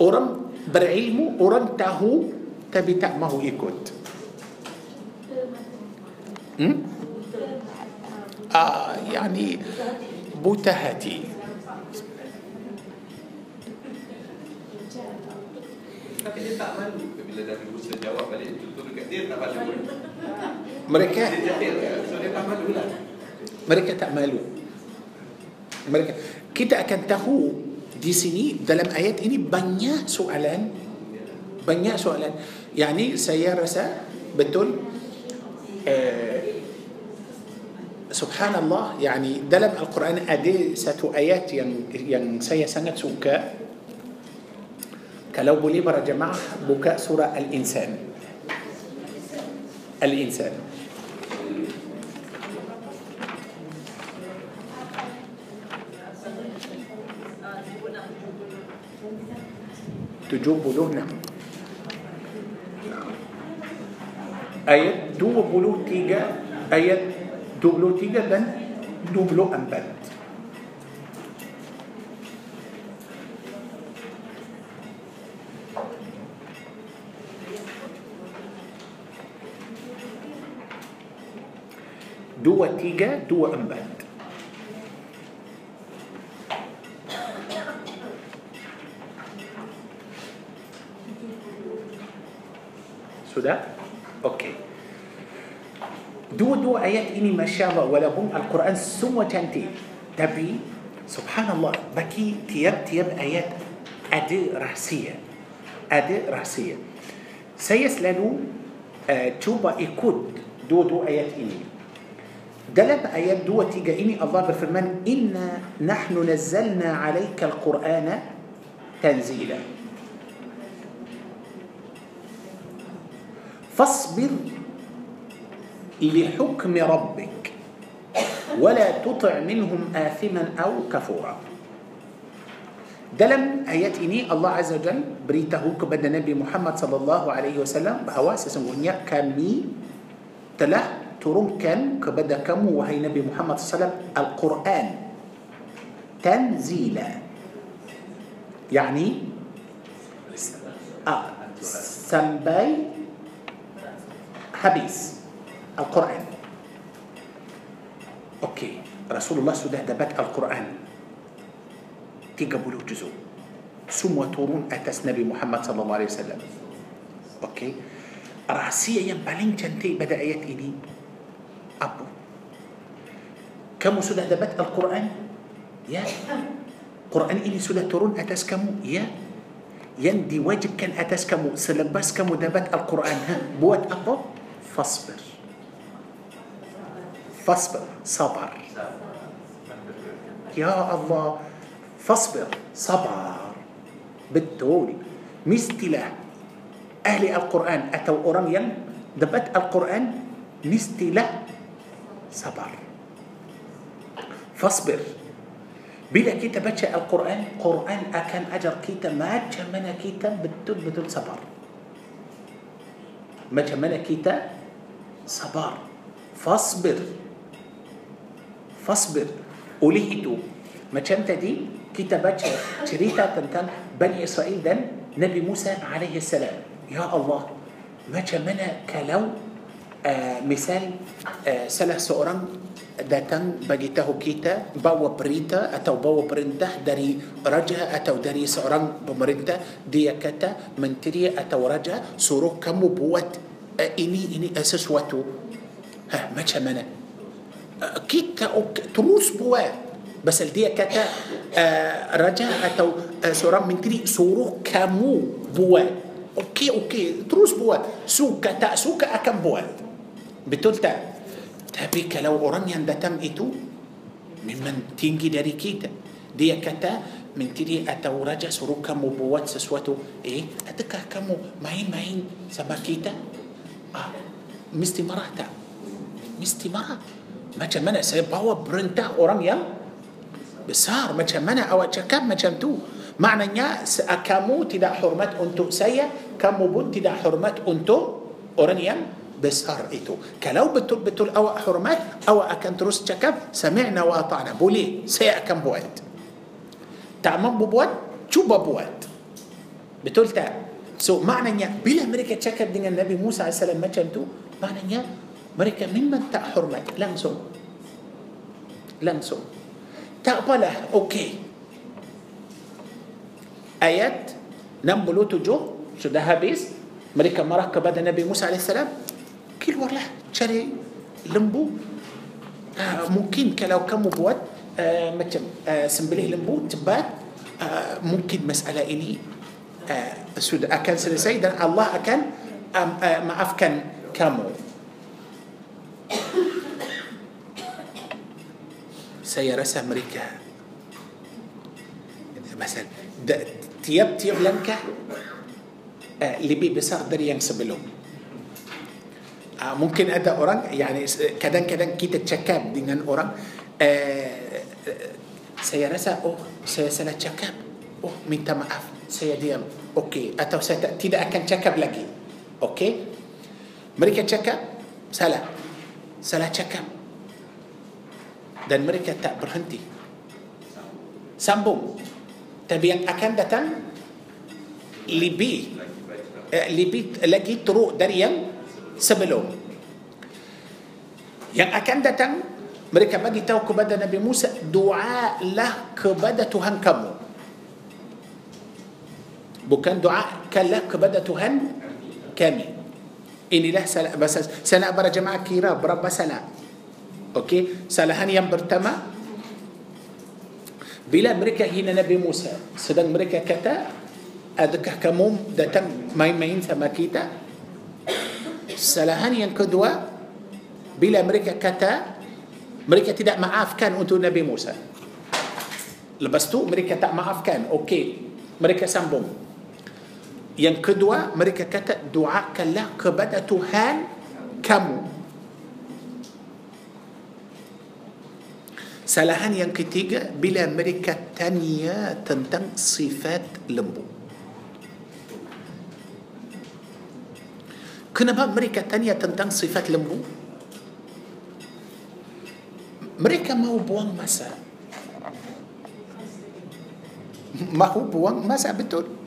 [SPEAKER 1] أورم برعلم أورم تاهو تبي تأمه إيكوت م? آه يعني بوتهتي مركات مركات تأملوا مركات kita akan tahu di sini dalam ayat ini banyak soalan banyak soalan yani saya rasa betul uh, subhanallah yani dalam Al-Quran ada satu ayat yang yang saya sangat suka kalau boleh para jemaah buka surah Al-Insan Al-Insan تجوبوا لهنا أي دو بلو تيجا أي دو بلو تيجا بن دو بلو ام بن دو تيجا دو ام بن Sudah? Okey. Dua-dua ayat ini Masya Allah Walaupun Al-Quran semua cantik Tapi Subhanallah Bagi tiap-tiap ayat Ada rahsia Ada rahsia Saya selalu uh, Cuba ikut dua-dua ayat ini Dalam ayat 2-3 ini Allah berfirman Inna nahnu nazzalna alaika al-Qur'ana Tanzila فاصبر لحكم ربك ولا تطع منهم آثما أو كفورا دلم آيات إني الله عز وجل بريته كبدا نبي محمد صلى الله عليه وسلم بهوا سسنغنيا كامي تله ترون كان كبد كم وهي نبي محمد صلى الله عليه وسلم القرآن تنزيلا يعني آه سنبي حبيس القرآن أوكي رسول الله سده ده بات القرآن تقبلوا جزء ثم تورون أتس نبي محمد صلى الله عليه وسلم أوكي راسية ينبالين جنتي بدأيات آيات إلي أبو كم سده ده القرآن يا قرآن إلي سده تورون أتس كم يا يندي واجب كان أتس كم سلبس كم دبت القرآن ها بوت أبو فاصبر فاصبر صبر يا الله فاصبر صبر بالدول مستلا أهل القرآن أتوا أوراميا دبت القرآن مستلا صبر فاصبر بلا كتابة بتشا القرآن قرآن أكان أجر كتاب ما جمنا كتاب بدون بدون صبر ما جمنا كتاب صبار فاصبر فاصبر قوله تو ما كانت دي كتابات تريتا تنتان بني إسرائيل دان نبي موسى عليه السلام يا الله ما كمنا كلو آه، مثال آه، سلح سؤران داتان بجيته كيتا باو بريتا أتو باو برندا داري رجا أتو داري سؤران بمرندا دي من تري أتو رجا سورو كمو بوت Eh, ini ini eh, sesuatu ha, macam mana kita ok, terus buat pasal dia kata uh, raja atau uh, seorang menteri suruh kamu buat okey okey terus buat suka tak suka akan buat betul tak tapi kalau orang yang datang itu memang tinggi dari kita dia kata menteri atau raja suruh kamu buat sesuatu eh adakah kamu main-main sama kita misti marata misti mara macam mana saya bawa perintah orang yang besar macam mana awak cakap macam tu maknanya kamu tidak hormat untuk saya kamu pun tidak hormat untuk orang yang besar itu kalau betul-betul awak hormat awak akan terus cakap sami'na wa ta'na. boleh saya akan buat tak mampu buat cuba buat betul tak So maknanya bila mereka cakap dengan Nabi Musa AS macam tu Maknanya mereka memang tak hormat langsung Langsung Tak apalah okey Ayat 67 sudah habis Mereka marah kepada Nabi Musa AS Keluarlah cari lembu ha, Mungkin kalau kamu buat uh, macam uh, sembelih lembu cepat uh, Mungkin masalah ini eh, sudah akan selesai dan Allah akan um, uh, maafkan kamu. Saya rasa mereka مثلا tiap tiap langkah eh, lebih besar dari yang sebelum. Uh, mungkin ada orang, yani kadang-kadang kita cakap dengan orang, eh, saya rasa oh saya salah cakap, oh minta maaf. saya diam okey atau saya tidak akan cakap lagi okey mereka cakap salah salah cakap dan mereka tak berhenti sambung tapi yang akan datang lebih eh, lebih lagi teruk dari yang sebelum yang akan datang mereka bagi tahu kepada Nabi Musa doa lah kepada Tuhan kamu bukan doa kalau kepada Tuhan kami. Inilah salah saya. salah para jemaah kira berapa salah. Okey, salahan yang pertama bila mereka hina Nabi Musa sedang mereka kata adakah kamu datang main-main sama kita? Salahan yang kedua bila mereka kata mereka tidak maafkan untuk Nabi Musa. Lepas tu mereka tak maafkan. Okey, mereka sambung. Yang kedua mereka kata doa doakanlah kepada Tuhan kamu. Salahan yang ketiga bila mereka tanya tentang sifat lembu. Kenapa mereka tanya tentang sifat lembu? Mereka mau buang masa. mau buang masa betul.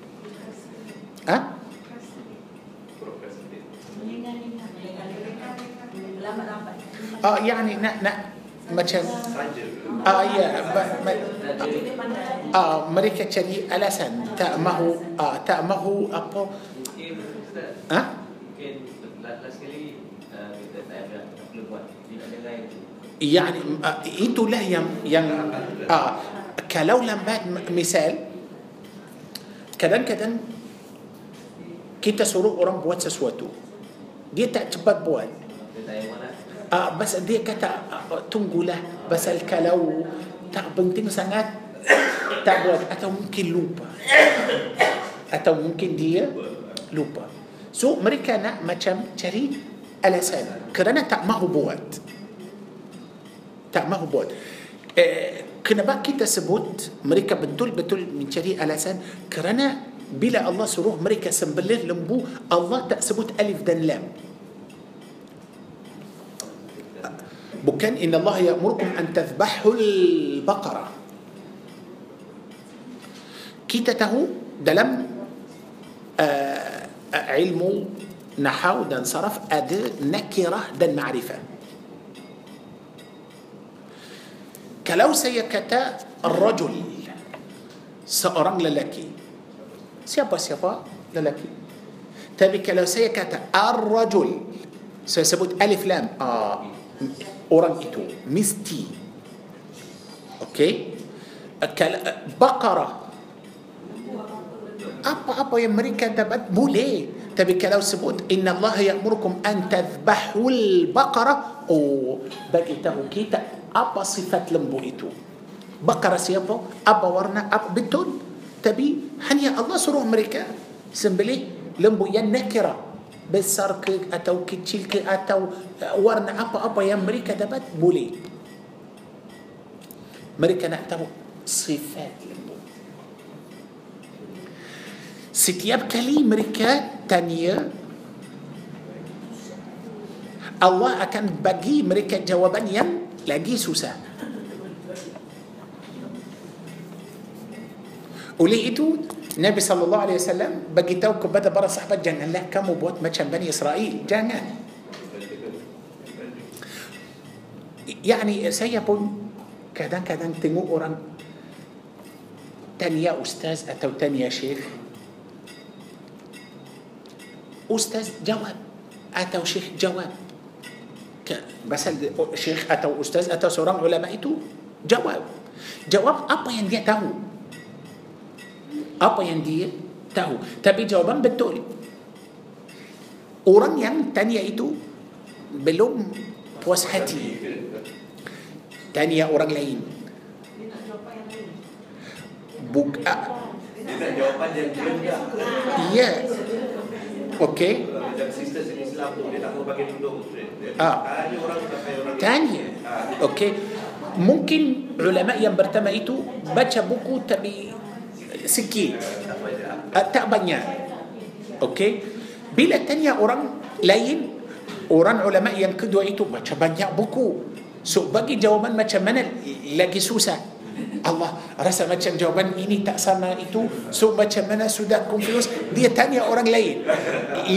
[SPEAKER 1] آه، يعني نا نا مثلا اه يا اه مريكا تشري تامه اه تامه ابو ها يعني آه، انتو لا يم يم اه كلو لم مثال كدن كدن kita suruh orang buat sesuatu dia tak cepat buat Ah, bas dia kata ah, tunggulah pasal kalau tak penting sangat tak buat atau mungkin lupa atau mungkin dia lupa so mereka nak macam cari alasan kerana tak mahu buat tak mahu buat eh, kenapa kita sebut mereka betul-betul mencari alasan kerana بلا الله سروه مريكا سنبلغ لمبو الله تأسبوت ألف دن لام بكان إن الله يأمركم أن تذبحوا البقرة كيتته دلم آه، آه، علم علمه نحو دن صرف أد نكرة دن معرفة كلو سيكتا الرجل سأرمل لكي Siapa-siapa lelaki. Tapi kalau saya kata ar-rajul, saya sebut alif lam. Ah, orang itu mesti. Okey. Bakara. Apa-apa yang mereka dapat boleh. Tapi kalau sebut inna Allah ya'murukum an tazbahul baqara, oh bagi tahu kita apa sifat lembu itu. Bakara siapa? Apa warna? Apa betul? Tapi hanya Allah suruh mereka sembelih lembu yang nakira besar ke atau kecil ke atau eh, warna apa-apa yang mereka dapat boleh. Mereka nak tahu sifat lembu. Setiap kali mereka tanya Allah akan bagi mereka jawaban yang lagi susah. Oleh itu Nabi sallallahu alaihi wasallam bagi tahu kepada para sahabat janganlah kamu buat macam Bani Israel. Jangan. يعني saya pun kadang-kadang tengok orang tanya ustaz atau tanya syekh ustaz jawab atau syekh jawab مثلا شيخ أتوا أستاذ أتوا سوران علماء itu jawab jawab apa yang dia tahu apa yang dia tahu. Tapi jawaban betul. Orang yang tanya itu belum puas hati. Tanya orang lain. Buka. Ya. Okey. Ah. Tanya. Okey. Mungkin ulama yang pertama itu baca buku tapi sikit uh, tak banyak okey bila tanya orang lain orang ulama yang kedua itu macam banyak buku so bagi jawapan macam mana lagi susah Allah rasa macam jawapan ini tak sama itu so macam mana sudah confused dia tanya orang lain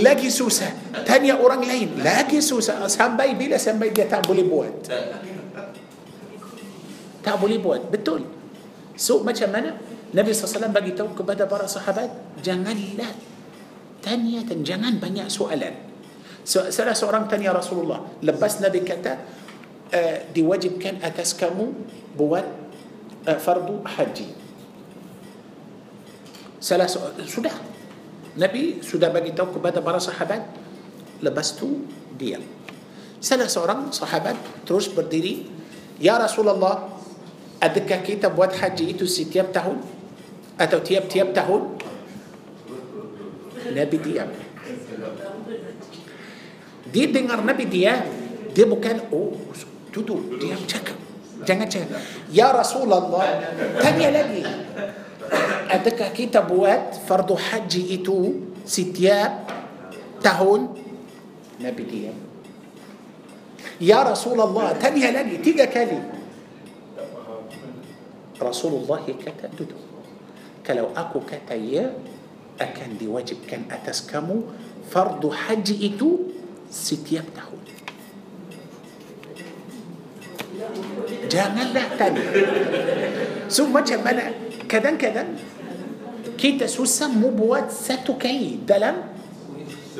[SPEAKER 1] lagi susah tanya orang lain lagi susah sampai bila sampai dia tak boleh buat tak boleh buat betul so macam mana Nabi SAW bagi tahu kepada para sahabat Janganlah Tanya dan jangan banyak soalan Salah seorang tanya Rasulullah Lepas Nabi kata eh, Diwajibkan atas kamu Buat eh, fardu haji Salah soalan, sudah Nabi sudah bagi tahu kepada para sahabat Lepas itu dia Salah seorang sahabat terus berdiri Ya Rasulullah Adakah kita buat haji itu setiap tahun? atau tiap-tiap tahun Nabi diam dia dengar Nabi diam dia bukan oh duduk diam cakap jangan cakap ya Rasulullah tanya lagi adakah kita buat fardu haji itu setiap tahun Nabi diam ya Rasulullah tanya lagi tiga kali Rasulullah kata duduk kalau aku kata ya akan diwajibkan atas kamu fardu haji itu setiap tahun janganlah tanya so macam mana kadang-kadang kita susah membuat satu kain dalam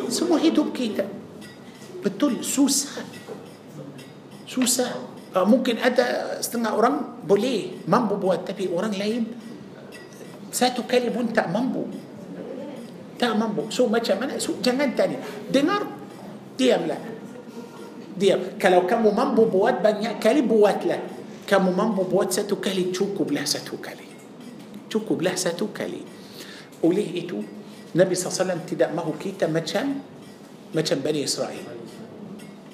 [SPEAKER 1] semua hidup kita betul susah susah uh, mungkin ada setengah orang boleh mampu buat tapi orang lain satu kali pun tak mampu tak mampu so macam mana so jangan tanya dengar diamlah diam kalau kamu mampu buat banyak kali buatlah kamu mampu buat satu kali cukuplah satu kali cukuplah satu kali oleh itu Nabi SAW tidak mahu kita macam macam Bani Israel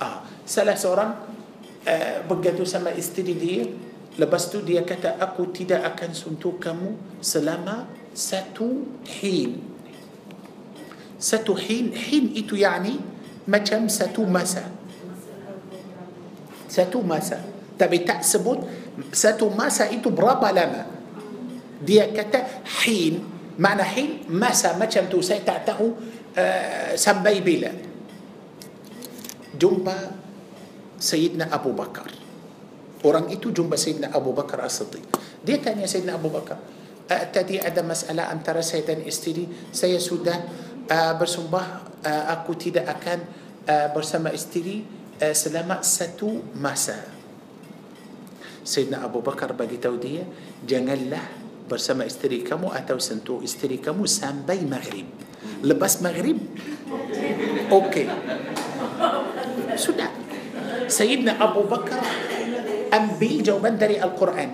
[SPEAKER 1] ah, salah seorang uh, bergaduh sama istri dia Lepas tu dia kata aku tidak akan suntuk kamu selama satu hin. Satu hin, hin itu yani macam satu masa. Satu masa. Tapi tak sebut satu masa itu berapa lama. Dia kata hin, mana hin? Masa macam tu saya tak tahu uh, sampai bila. Jumpa Sayyidina Abu Bakar. Orang itu jumpa Sayyidina Abu Bakar As-Siddiq. Dia tanya Sayyidina Abu Bakar, tadi ada masalah antara saya dan istri, saya sudah bersumbah bersumpah uh, aku tidak akan uh, bersama istri uh, selama satu masa. Sayyidina Abu Bakar bagi tahu dia, janganlah bersama istri kamu atau sentuh istri kamu sampai maghrib. Lepas maghrib? Okey. Sudah. Sayyidina Abu Bakar أم بيجا دري القرآن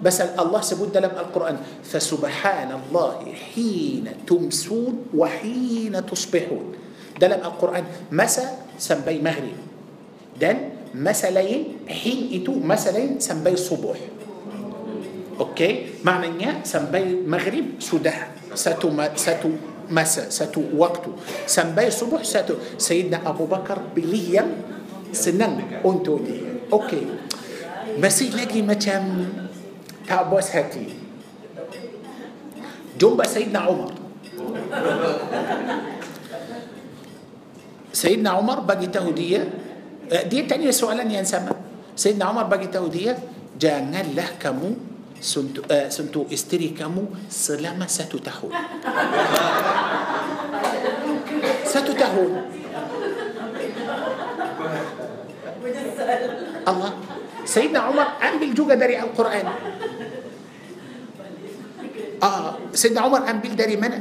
[SPEAKER 1] بس الله سبود لم القرآن فسبحان الله حين تمسون وحين تصبحون دلم القرآن مساء سنبي مغرب دن مسلين حين إتو مسلين سنبي صبح أوكي معنى إنيا سنبي مغرب سده ستو ما ستو مساء ستو وقت سنبي صبح ستو سيدنا أبو بكر بليا سنن أنتو دي أوكي masih lagi macam tak puas hati. Jumpa Sayyidina Umar. Sayyidina Umar bagi tahu dia, dia tanya soalan yang sama. Sayyidina Umar bagi tahu dia, janganlah kamu sentuh, uh, sentuh istri kamu selama satu tahun. satu tahun. Allah سيدنا عمر قام بالجوجه داري القران اه سيدنا عمر قام بالداري منى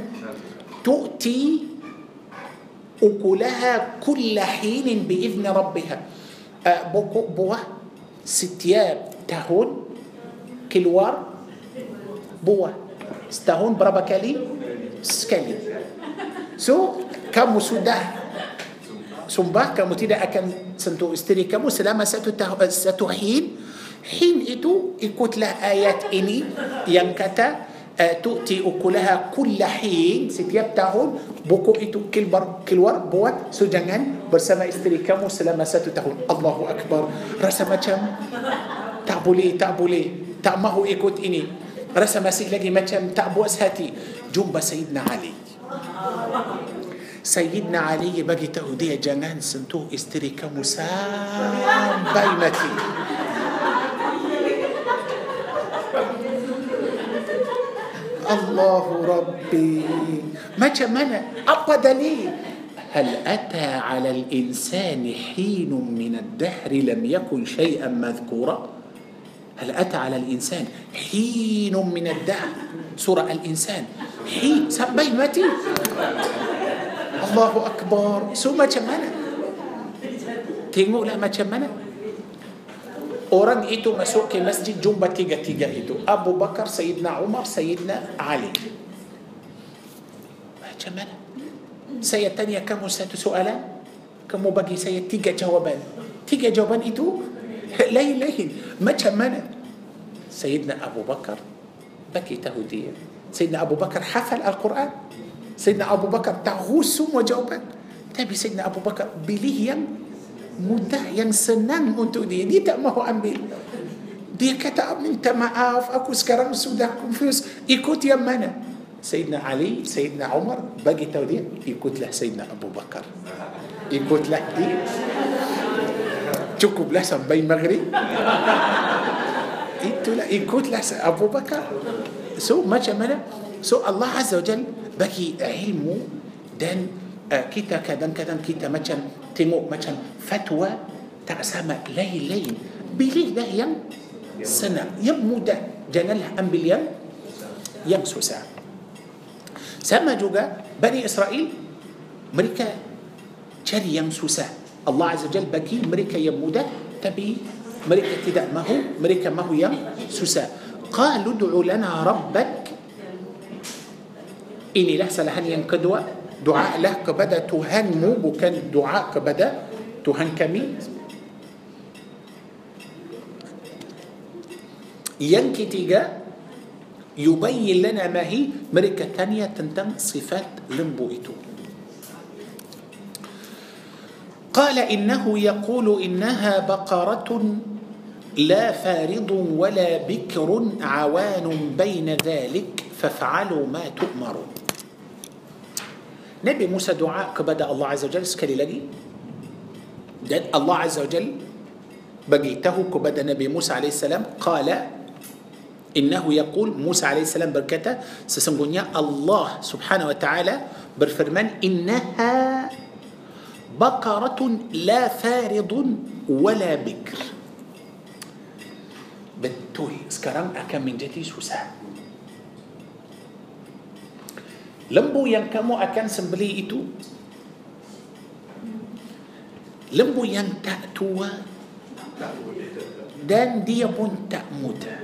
[SPEAKER 1] تؤتي اكلها كل حين باذن ربها آه بوكو بوا ستياب تهون كلوار بوا ستهون برابا كالي سكالي سو كم سوده sumpah kamu tidak akan sentuh istri kamu selama satu tahu, eh, satu Hid, hid itu ikutlah ayat ini yang kata eh, tu'ti ukulaha kulla hid setiap tahun buku itu keluar keluar buat sujangan bersama istri kamu selama satu tahun Allahu Akbar rasa macam tak boleh tak boleh tak mahu ikut ini rasa masih lagi macam tak buas hati jumpa Sayyidina Ali سيدنا علي بجي تأودية جنان سنتو استري istri kamu الله ربي ما جمنا أبا دليل هل أتى على الإنسان حين من الدهر لم يكن شيئا مذكورا هل أتى على الإنسان حين من الدهر سورة الإنسان حين سبيمتي Allahu Akbar. So macam mana? Tengoklah macam mana. Orang itu masuk ke masjid jumpa tiga-tiga itu. Abu Bakar, Sayyidina Umar, Sayyidina Ali. Macam mana? Saya tanya kamu satu soalan. Kamu bagi saya tiga jawaban. Tiga jawaban itu lain-lain. Macam mana? Sayyidina Abu Bakar بكي تهوديا سيدنا أبو بكر حفل القرآن سيدنا أبو بكر تغوسهم وجاوبك تابي سيدنا أبو بكر بليه يم مدى يم سنان untuk dia dia tak mahu دي كتاب من minta maaf aku sekarang sudah confused ikut سيدنا علي سيدنا عمر باقي تودي يقول له سيدنا أبو بكر يقول له دي تكوب له سنبين مغري يقول له أبو بكر سو ما شمنا سو الله عز وجل بكي علمه آه، آه، دن كيتا كدن كدن كيتا مثلا تيمو مثلا فتوى تأسما لي لي بلي ده يم سنة يم مدة جنلها أم بليم يم سوسة سما جوجا بني إسرائيل مريكا شر يم سوسة الله عز وجل بكي مريكا يم مدة تبي مريكا تدا ماهو مريكا ماهو يم سوسة قالوا ادعوا لنا ربك إني لحسا لهن ينكدوا دعاء له كبدا تهان موب وكان الدعاء كبدا تهان كمي ينكي تيجا يبين لنا ما هي مركة تانية تنتم صفات لمبو إتو قال إنه يقول إنها بقرة لا فارض ولا بكر عوان بين ذلك فافعلوا ما تؤمرون نبي موسى دعاء كبدا الله عز وجل سكلي لقي الله عز وجل بقيته كبدا نبي موسى عليه السلام قال إنه يقول موسى عليه السلام بركته سسنقنيا الله سبحانه وتعالى برفرمان إنها بقرة لا فارض ولا بكر بتوي سكرام أكم من جتي سوسان lembu yang kamu akan sembeli itu lembu yang tak tua dan dia pun tak muda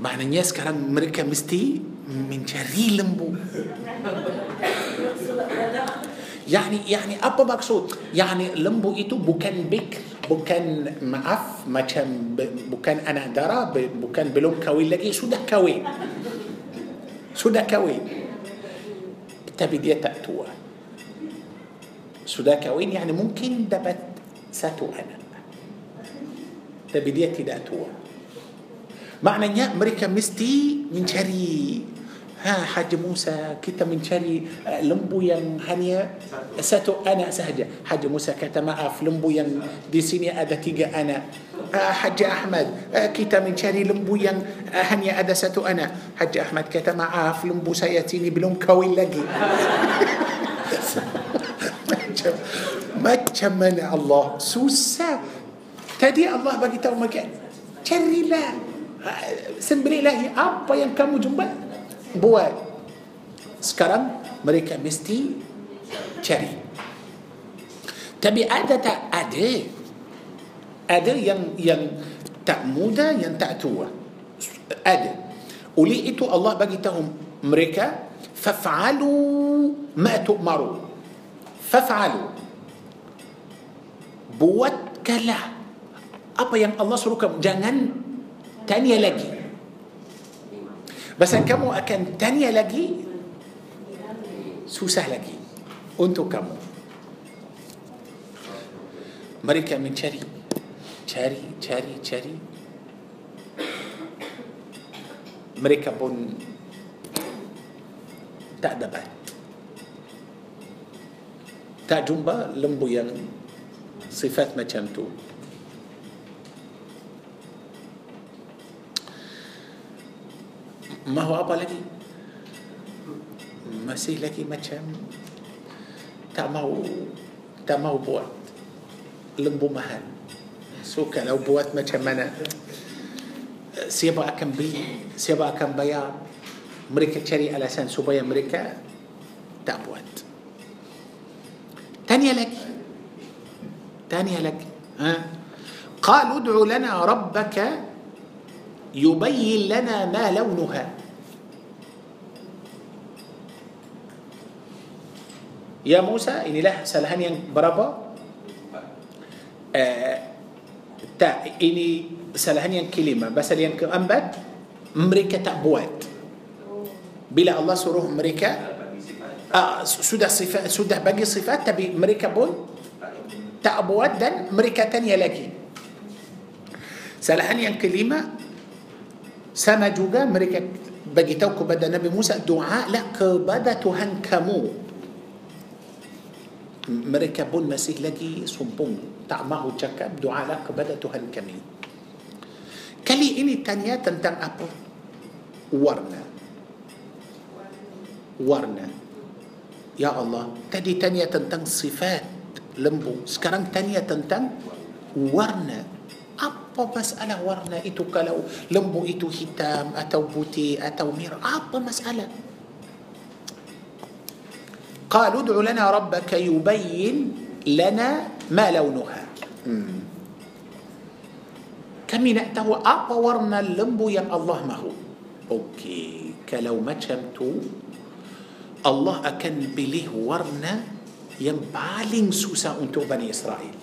[SPEAKER 1] maknanya sekarang mereka mesti mencari lembu yakni yakni apa maksud yakni lembu itu bukan bikr بوكان معف ما كان بوكان انا درا بوكان بلون كوي لقي سودا كوي سودا كوي تبي دي تاتوا سودا كوين يعني ممكن دبت ساتو انا تبي دي تاتوا معنى امريكا مستي من شري ha Haji Musa kita mencari lembu yang hanya satu anak sahaja Haji Musa kata maaf lembu yang di sini ada tiga anak Haji Ahmad kita mencari lembu yang hanya ada satu anak Haji Ahmad kata maaf lembu saya sini belum kawin lagi macam mana Allah susah tadi Allah bagi tahu macam carilah sembelihlah apa yang kamu jumpa buat sekarang mereka mesti cari tapi ada tak ada ada yang yang tak muda yang tak tua ada oleh itu Allah bagi tahu mereka fa'alu ma tu'maru fa'alu buat buatkanlah apa yang Allah suruh kamu jangan tanya lagi Bahasa kamu akan tanya lagi Susah lagi Untuk kamu Mereka mencari Cari, cari, cari Mereka pun Tak dapat Tak jumpa lembu yang Sifat macam tu ما هو أبا لكي ما سي لكي ما تشم تعمو تعمو بوات لنبو مهان سوكا لو بوات ما تشمنا سيبا أكم بي سيبا أكم بيا مريكا تشري على سان سوبايا مريكا تابوات تانية لك تانية لك ها قال ادع لنا ربك يبين لنا ما لونها Ya Musa inilah kesalahan yang berapa? Eh, tak ini kesalahan yang kelima Pasal yang keempat Mereka tak buat Bila Allah suruh mereka ah, Sudah sifat, sudah bagi sifat Tapi mereka pun Tak buat dan mereka tanya lagi Kesalahan yang kelima Sama juga mereka bagi tahu kepada Nabi Musa doa lah kepada Tuhan kamu mereka pun masih lagi sombong tak mahu cakap doa lah kepada Tuhan kami kali ini tanya tentang apa warna warna Ya Allah tadi tanya tentang sifat lembu sekarang tanya tentang warna apa masalah warna itu kalau lembu itu hitam atau putih atau merah apa masalah قالوا ادع لنا ربك يبين لنا ما لونها كم نأته أقورنا اللمبو يا الله ما هو أوكي كلو ما تشمتو الله أكن بليه ورنا يم سوسا أنتو بني إسرائيل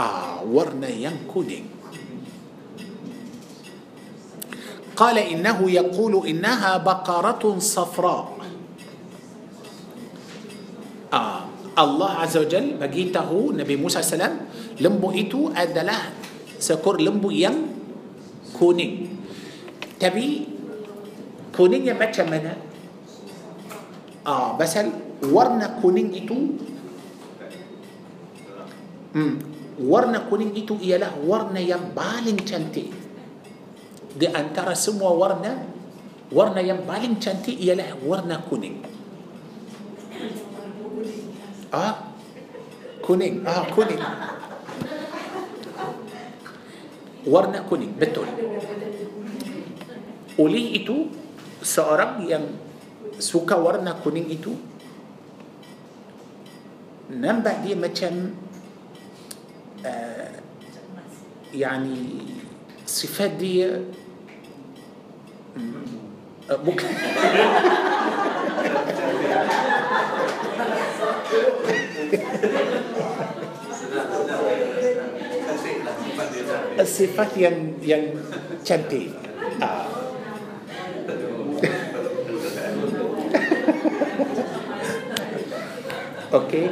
[SPEAKER 1] آه ورنا يم قال إنه يقول إنها بقرة صفراء Ah, Allah Azza wa Jal bagi tahu Nabi Musa SAW lembu itu adalah seekor lembu yang kuning. Tapi kuningnya macam mana? Ah, pasal warna kuning itu hmm, warna kuning itu ialah warna yang paling cantik di antara semua warna warna yang paling cantik ialah warna kuning Ah, kuning. Ah, kuning. Warna kuning, betul. Oleh itu, seorang yang suka warna kuning itu nampak dia macam uh, يعني الصفات دي ممكن sifat yang yang cantik. Ah. *laughs* Okay,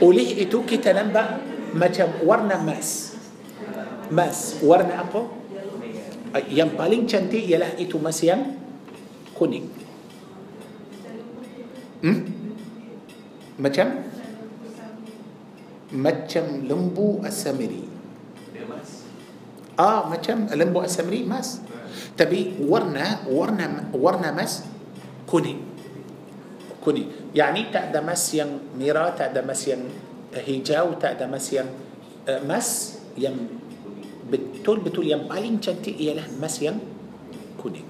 [SPEAKER 1] Oleh itu kita nampak macam warna mas, mas warna apa? Yang paling cantik ialah itu mas yang kuning. Hmm? Macam? Macam lembu asamiri. Ah, macam lembu asamiri emas. Tapi warna warna warna emas kuning. Kuning. يعني tak ada emas yang merah, tak ada emas yang hijau, tak ada emas yang emas yang betul-betul yang paling cantik ialah emas yang kuning.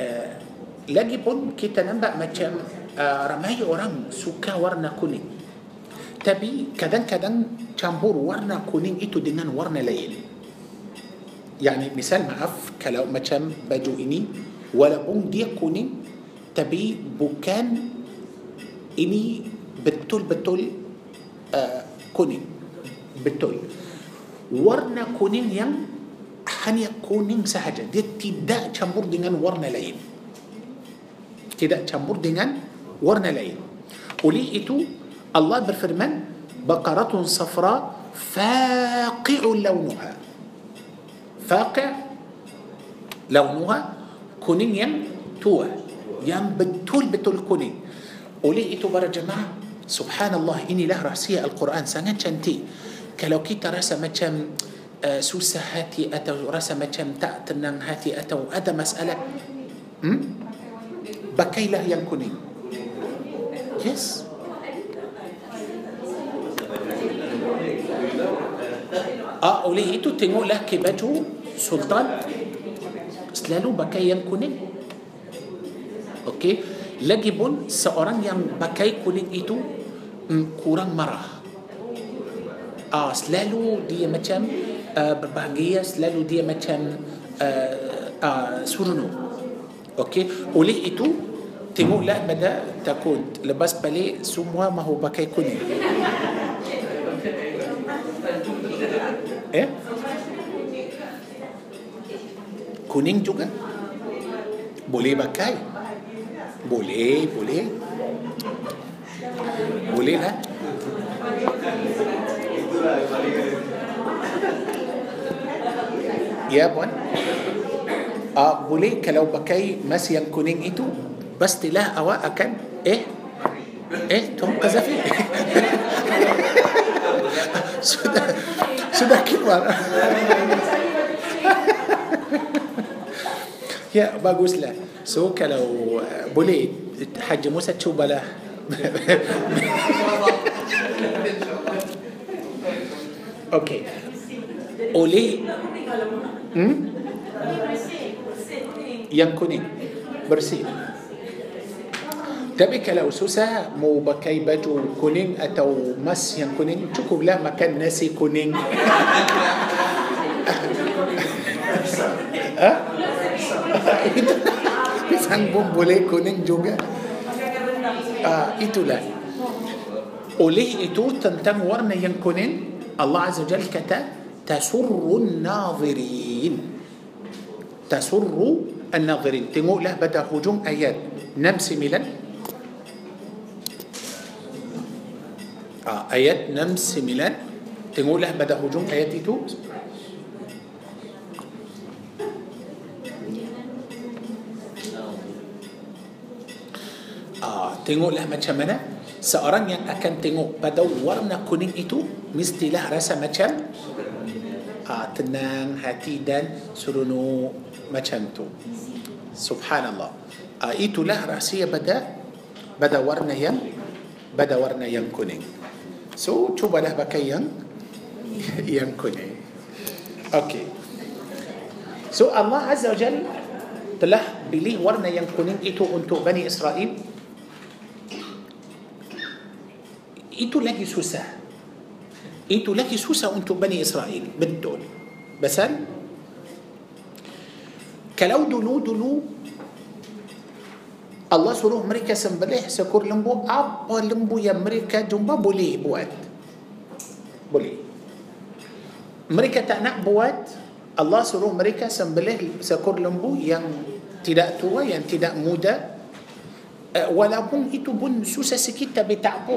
[SPEAKER 1] Uh, lagi pun kita nampak macam uh, ramai orang suka warna kuning. Tapi kadang-kadang campur warna kuning itu dengan warna lain. Yani misal maaf kalau macam baju ini walaupun dia kuning tapi bukan ini betul-betul uh, kuning. Betul. Warna kuning yang hanya kuning sahaja. Dia tidak campur dengan warna lain. Tidak campur dengan ورنا العين وليئتو الله بفرمان بقرة صفراء فاقع لونها فاقع لونها كونين يم توا يم بتول بتول كونين وليئتو برا جماعة سبحان الله إني له رأسية القرآن سنة شانتي كلو كي ترسى مجم آه، سوسة هاتي أتو رسى مجم تأتنان هاتي أتو أدا مسألة بكي له ينكنين كونين Yes. Ah, oleh itu tengoklah ke baju sultan selalu pakai yang kuning. Okey, lagi pun seorang yang pakai kuning itu mm, kurang marah. Ah, selalu dia macam uh, berbahagia, selalu dia macam uh, ah, uh, ah, surunu. Okey, oleh itu tengok lah benda takut lepas balik semua mahu pakai kuning eh kuning juga boleh pakai boleh boleh boleh lah ya puan uh, boleh kalau pakai mas yang kuning itu بس تلاه أواء كان إيه؟ إيه؟ توم قذافي سودا سودا كيف يا باقوس لا سوكا لو بولي حج موسى تشوب له *laughs* اوكي اولي ام يمكنين برسيل تبك لو سوسا مو بكي باتو كونين اتو مس مسيان كونين تشكو لا مكان ناسي كونين *laughs* ها أه؟ *laughs* بيسان بوم بولي كونين جوجا اه ايتو لا وليه ايتو تن ورنا ين كونين الله عز وجل كتا تسر الناظرين تسر الناظرين تنقول لا بدا هجوم ايات نمسي ميلان Ah, ayat 6, 9 Tengoklah pada hujung ayat itu ah, Tengoklah macam mana Seorang yang akan tengok pada warna kuning itu Mestilah rasa macam ah, Tenang hati dan seronok Macam tu Subhanallah ah, Itulah rahsia pada Pada warna yang Pada warna yang kuning So cubalah pakai yang yang kuning. Okay. So Allah Azza wa Jal telah pilih warna yang kuning itu untuk Bani Israel. Itu lagi susah. Itu lagi susah untuk Bani Israel. Betul. Betul. Kalau dulu-dulu Allah suruh mereka sembelih seekor lembu apa lembu yang mereka jumpa boleh buat boleh mereka tak nak buat Allah suruh mereka sembelih seekor lembu yang tidak tua yang tidak muda eh, walaupun itu pun susah sikit tapi tak apa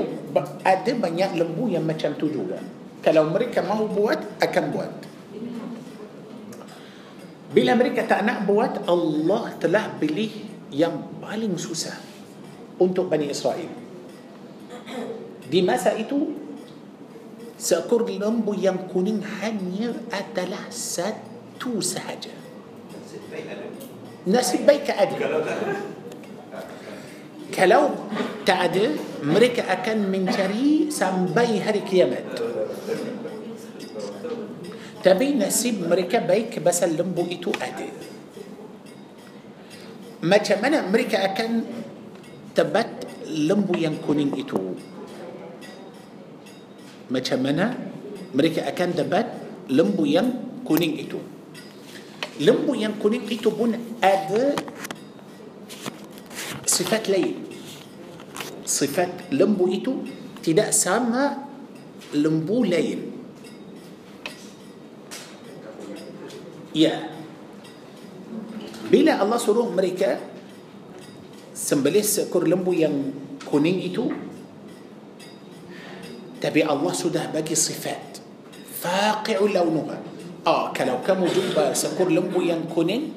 [SPEAKER 1] ada banyak lembu yang macam tu juga kalau mereka mahu buat akan buat bila mereka tak nak buat Allah telah pilih yang paling susah untuk Bani Israel. Di masa itu seekor lembu yang kuning hanya adalah satu sahaja. Nasib baik ada. Kalau tak ada, mereka akan mencari sampai hari kiamat. Tapi nasib mereka baik pasal lembu itu ada. macam mana mereka akan tebat lembu yang kuning itu macam mana mereka akan tebat lembu yang kuning itu lembu yang kuning itu pun ada sifat lain sifat lembu itu tidak sama lembu lain ya yeah. Bila Allah suruh mereka sembelih seekor lembu yang kuning itu tapi Allah sudah bagi sifat faqi'u launuha ah kalau kamu jumpa seekor lembu yang kuning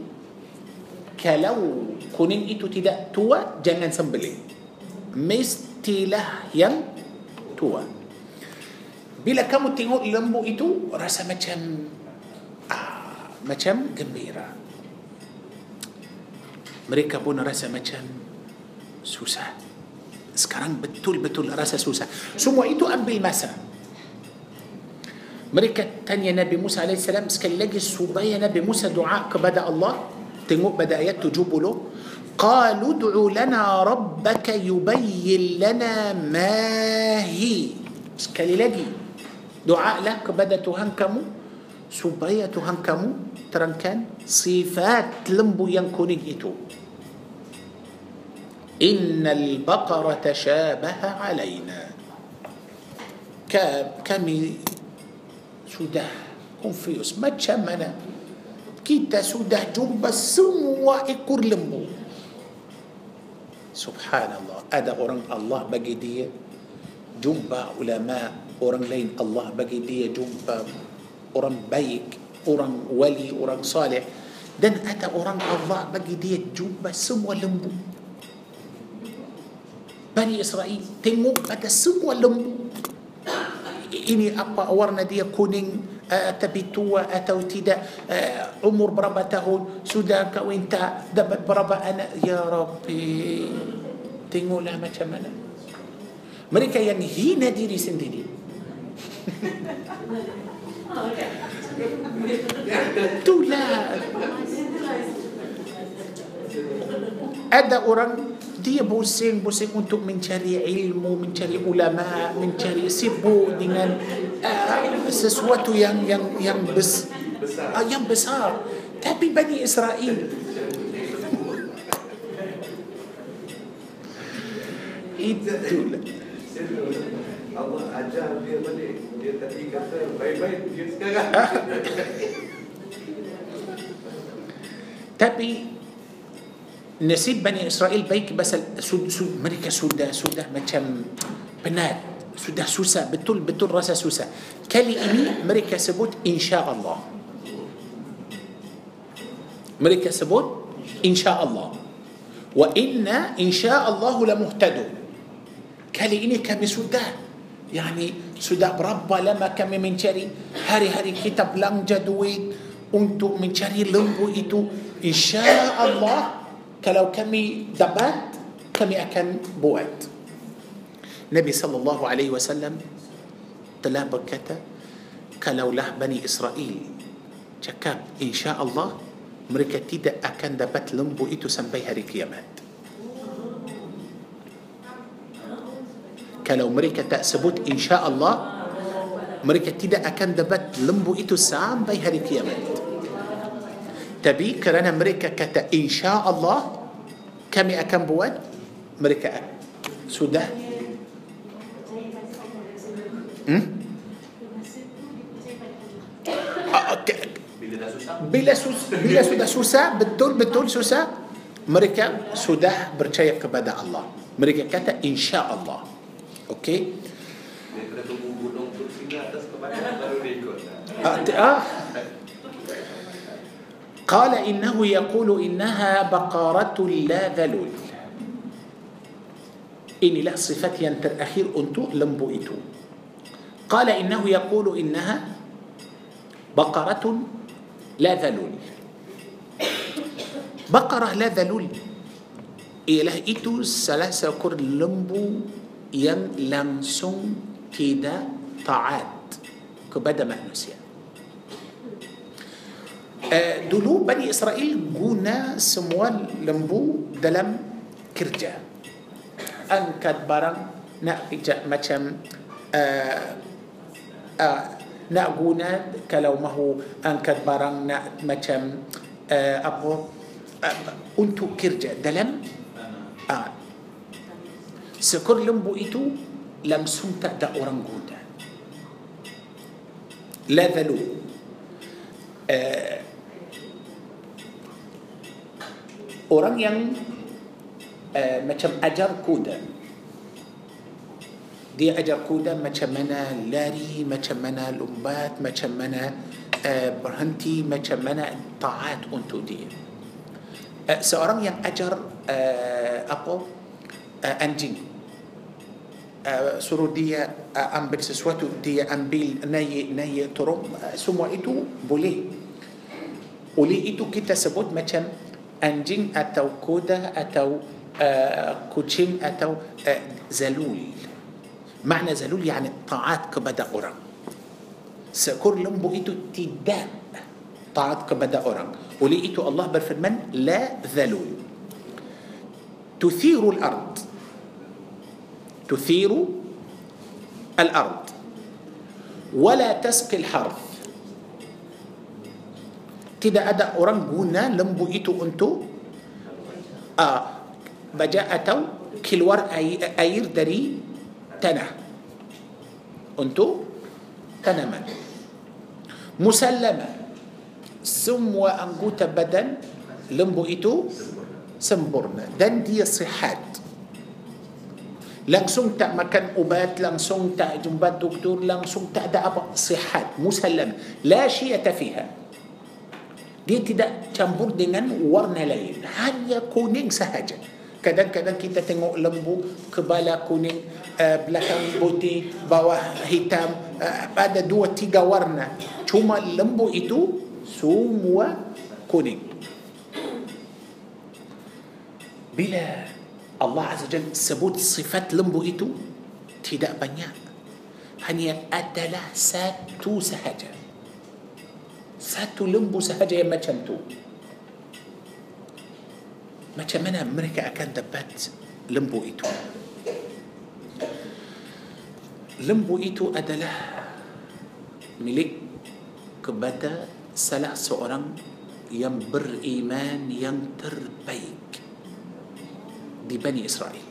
[SPEAKER 1] kalau kuning itu tidak tua jangan sembelih mestilah yang tua bila kamu tengok lembu itu rasa macam ah, macam gembira mereka pun rasa macam susah. Sekarang betul-betul rasa susah. Semua itu ambil masa. Mereka tanya Nabi Musa AS sekali lagi supaya Nabi Musa doa kepada Allah. Tengok pada ayat 70. قالوا ادع "Lana ربك يبين lana ما هي lagi doa دعاء لك بدا kamu. supaya Tuhan kamu terangkan sifat lembu yang kuning itu innal baqara tashabaha alaina kami sudah confused macam mana kita sudah jumpa semua ekor lembu subhanallah ada orang Allah bagi dia jumpa ulama orang lain Allah bagi dia jumpa orang baik, orang wali, orang saleh. Dan ada orang Allah bagi dia jumpa semua lembu. Bani Israel tengok ada semua lembu. Ini apa warna dia kuning, eh, tapi tua atau tidak eh, umur berapa tahun sudah kau entah. dapat berapa anak ya Rabbi tengoklah macam mana mereka yang hina diri sendiri *laughs* Itulah. Ada orang dia pusing-pusing untuk mencari ilmu, mencari ulama, mencari sibuk dengan uh, sesuatu yang yang yang bes, besar. Uh, yang besar. Tapi Bani Israel *laughs* itulah. تبي نسيب بني اسرائيل بيك بس سود سود ملكة سودة سودة مثل بنات سودة سوسة بتول بتول راسها سوسة كالي امي ملكة سبوت ان شاء الله ملكة سبوت ان شاء الله وإنا ان شاء الله لمهتدون كالي اني كبسودات Yani sudah berapa lama kami mencari hari-hari kita belanja duit untuk mencari lembu itu. Insya Allah kalau kami dapat kami akan buat. Nabi sallallahu alaihi wasallam telah berkata kalaulah Bani Israel cakap insya Allah mereka tidak akan dapat lembu itu sampai hari kiamat. kalau mereka tak sebut insya Allah mereka tidak akan dapat lembu itu sampai hari kiamat tapi kerana mereka kata insya Allah kami akan buat mereka sudah hmm? bila, sus, bila sudah susah betul-betul susah mereka sudah percaya kepada Allah mereka kata insya Allah اوكي قال انه يقول انها بقره لا ذلول اني لا صفات ينتر اخير انتو لمبؤتو قال انه يقول انها بقره لا ذلول بقره لا ذلول إله إتو سلاسة كر لمبو yang langsung tidak taat kepada manusia. Uh, dulu Bani Israel guna semua lembu dalam kerja. Angkat barang nak macam uh, uh, nak guna kalau mahu angkat barang nak macam uh, apa uh, untuk kerja dalam uh, سكر لمبو إتو لم سمت دا أورنجودا لا ذلو آه. أوران ين آه. ما أجر كودا دي أجر كودا ما كمنا لاري ما كمنا لمبات ما كمنا آه برهنتي ما كمنا طاعات أنتو دي آه. سأوران ين أجر آه أبو آه أنجيني suruh dia ambil sesuatu dia ambil naik naik turun semua itu boleh oleh itu kita sebut macam anjing atau kuda atau uh, kucing atau uh, zalul معنى زلول يعني الطاعات kepada orang seekor lembu itu tidak taat kepada orang oleh itu Allah berfirman la zalul tuthiru al-ard تثير الأرض ولا تسقي الحرث tidak ada orang guna lembu itu untuk uh, baja atau keluar air, air dari tanah untuk tanaman musallama semua anggota badan lembu itu sempurna dan dia sihat langsung tak makan ubat langsung tak jumpa doktor langsung tak ada apa sihat musallam la syiata fiha dia tidak campur dengan warna lain hanya kuning sahaja kadang-kadang kita tengok lembu kepala kuning eh, belakang putih bawah hitam eh, ada dua tiga warna cuma lembu itu semua kuning bila Allah Azza Jal sebut sifat lembu itu tidak banyak. Hanya adalah satu sahaja. Satu lembu sahaja yang macam itu Macam mana mereka akan dapat lembu itu? Lembu itu adalah milik kepada salah seorang yang beriman yang terbaik di Bani Israel.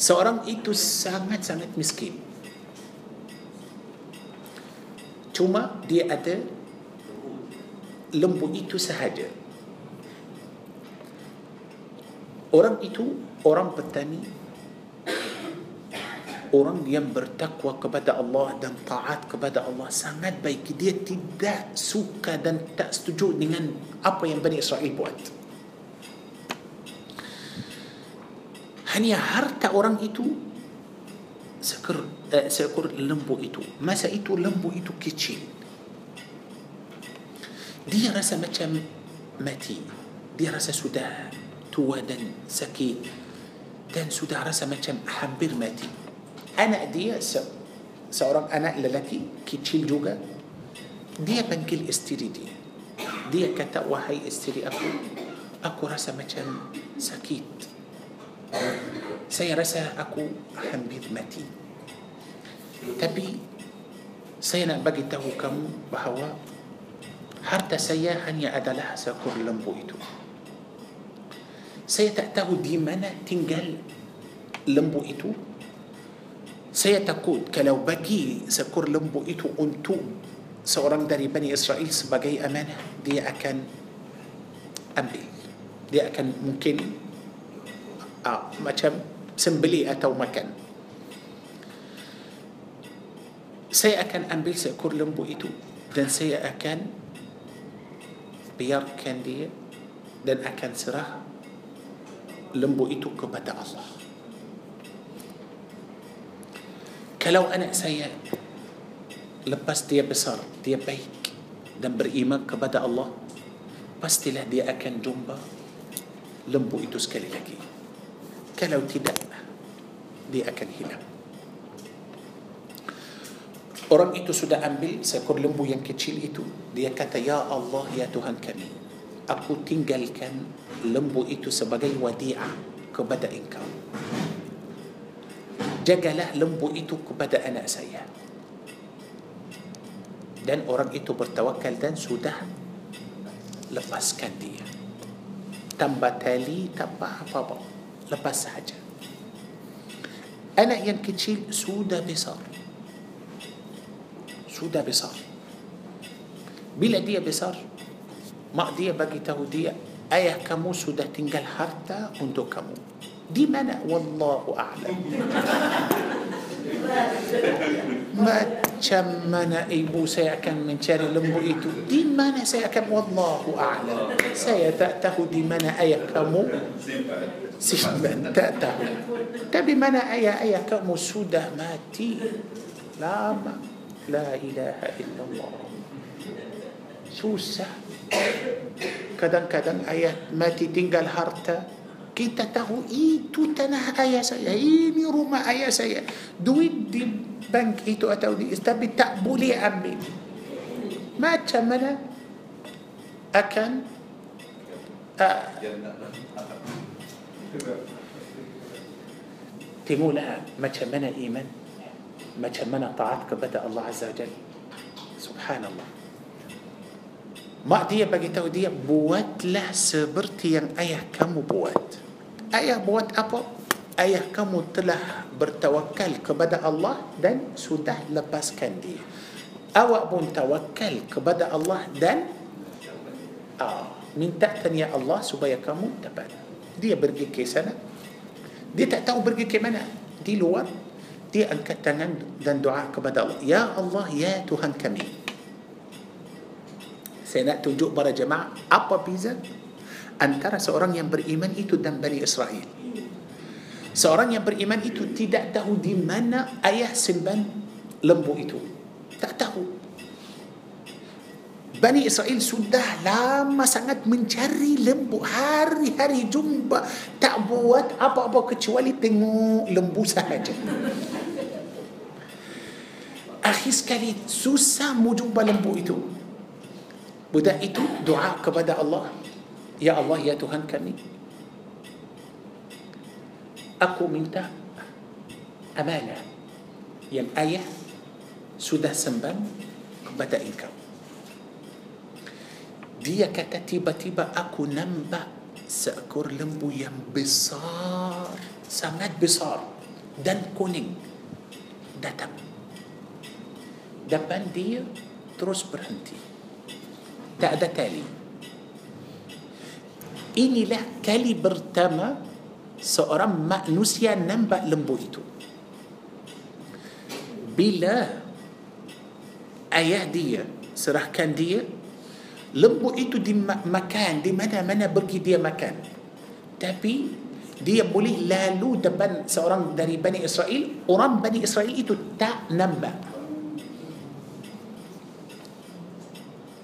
[SPEAKER 1] Seorang itu sangat-sangat miskin. Cuma dia ada lembu itu sahaja. Orang itu orang petani orang yang bertakwa kepada Allah dan taat kepada Allah sangat baik dia tidak suka dan tak setuju dengan apa yang Bani Israel buat hanya harta orang itu seekor uh, seekor lembu itu masa itu lembu itu kecil dia rasa macam mati dia rasa sudah tua dan sakit dan sudah rasa macam hampir mati أنا دي سأرام أنا لك للك كتشيل جوجا دي بنكيل استيري دي دي كتا وهي استيري أكو أكو رسا مجان سكيت سيرسا أكو حمبيد متي تبي سينا بجته كم بهوا حتى سيا هني أدلها سكر لمبويتو سيتأته دي منا تنجل لمبويتو Saya takut kalau bagi seekor lembu itu untuk seorang dari Bani Israel sebagai aman, dia akan ambil. Dia akan mungkin ah, macam sembeli atau makan. Saya akan ambil seekor lembu itu dan saya akan biarkan dia dan akan serah lembu itu kepada Allah. Kalau anak saya lepas dia besar, dia baik dan beriman kepada Allah, pastilah dia akan jumpa lembu itu sekali lagi. Kalau tidak, dia akan hilang. Orang itu sudah ambil seekor lembu yang kecil itu. Dia kata, Ya Allah, Ya Tuhan kami, aku tinggalkan lembu itu sebagai wadi'ah kepada engkau jagalah lembu itu kepada anak saya dan orang itu bertawakal dan sudah lepaskan dia tambah tali tambah apa-apa lepas sahaja anak yang kecil sudah besar sudah besar bila dia besar mak dia bagi tahu dia ayah kamu sudah tinggal harta untuk kamu دي منى والله اعلم ما تشمنا اي بو سيكن من شاري لمبو ايتو دي منى سيكن والله اعلم سيتاته دي منى اي كمو سيمن تاته تبي منى اي اي سودا ماتي لا ما لا اله الا الله سوسه كدن كدن ايات ماتي تنقل هارتا kita tahu itu tanah ayah saya, ini rumah ayah saya. Duit di bank itu atau di tapi tak boleh ambil. Macam mana akan uh, تقول macam mana iman macam mana taat kepada Allah Azza Jal subhanallah mak dia bagi tahu dia buatlah seperti yang ayah kamu buat Ayah buat apa? Ayah kamu telah bertawakal kepada Allah dan sudah lepaskan dia. Awak pun tawakal kepada Allah dan ah, minta tanya Allah supaya kamu dapat. Dia pergi ke sana. Dia tak tahu pergi ke mana. Di luar. Dia angkat tangan dan doa kepada Allah. Ya Allah, ya Tuhan kami. Saya nak tunjuk pada jemaah apa beza antara seorang yang beriman itu dan Bani Israel. Seorang yang beriman itu tidak tahu di mana ayah simpan lembu itu. Tak tahu. Bani Israel sudah lama sangat mencari lembu. Hari-hari jumpa tak buat apa-apa kecuali tengok lembu sahaja. Akhir sekali susah mau jumpa lembu itu. Budak itu doa kepada Allah. Ya Allah, ya Tuhan kami. Aku minta amanah yang ayah sudah sembang kepada engkau. Dia kata tiba-tiba aku nampak seekor lembu yang besar, sangat besar dan kuning datang. Depan dia terus berhenti. Tak ada tali. inilah kali pertama seorang manusia nampak lembu itu bila ayah dia serahkan dia lembu itu di makan di mana-mana pergi dia makan tapi dia boleh lalu depan seorang dari Bani Israel orang Bani Israel itu tak nampak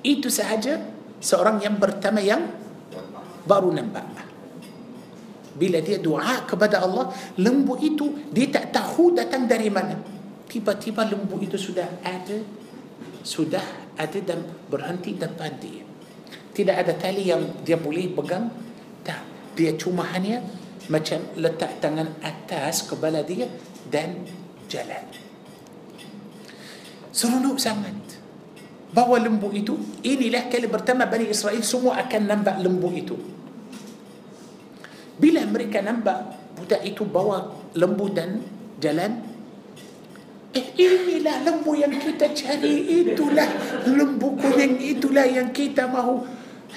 [SPEAKER 1] itu sahaja seorang yang pertama yang baru nampak lah. Bila dia doa kepada Allah, lembu itu dia tak tahu datang dari mana. Tiba-tiba lembu itu sudah ada, sudah ada dan berhenti depan dia. Tidak ada tali yang dia boleh pegang. Tak. Dia cuma hanya macam letak tangan atas kepala dia dan jalan. Seronok sangat. Bawa lembu itu, inilah kali pertama Bani Israel semua akan nampak lembu itu. Bila mereka nampak budak itu bawa lembu dan jalan Eh inilah lembu yang kita cari Itulah lembu kuning Itulah yang kita mahu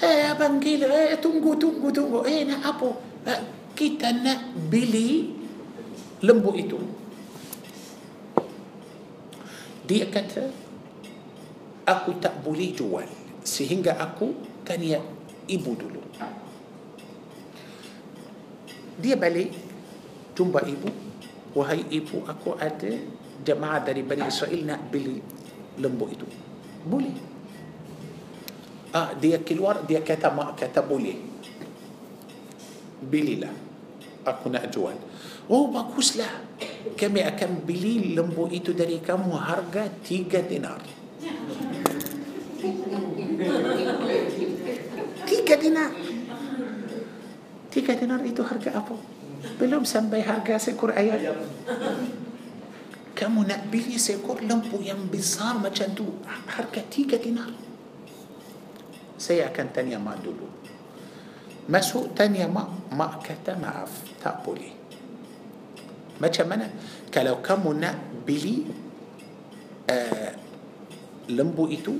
[SPEAKER 1] Eh hey, abang gila hey, eh, Tunggu tunggu tunggu Eh nak apa eh, Kita nak beli lembu itu Dia kata Aku tak boleh jual Sehingga aku tanya ibu dulu dia balik jumpa ibu wahai ibu aku ada jemaah dari Bani Israel nak beli lembu itu boleh ah, dia keluar dia kata mak kata boleh belilah aku nak jual oh baguslah kami akan beli lembu itu dari kamu harga tiga dinar tiga dinar tiga dinar itu harga apa? Belum sampai harga seekor ayam. Kamu nak beli seekor lampu yang besar macam tu. Harga tiga dinar. Saya akan tanya mak dulu. Masuk tanya mak. Mak kata maaf. Tak boleh. Macam mana? Kalau kamu nak beli uh, lembu itu,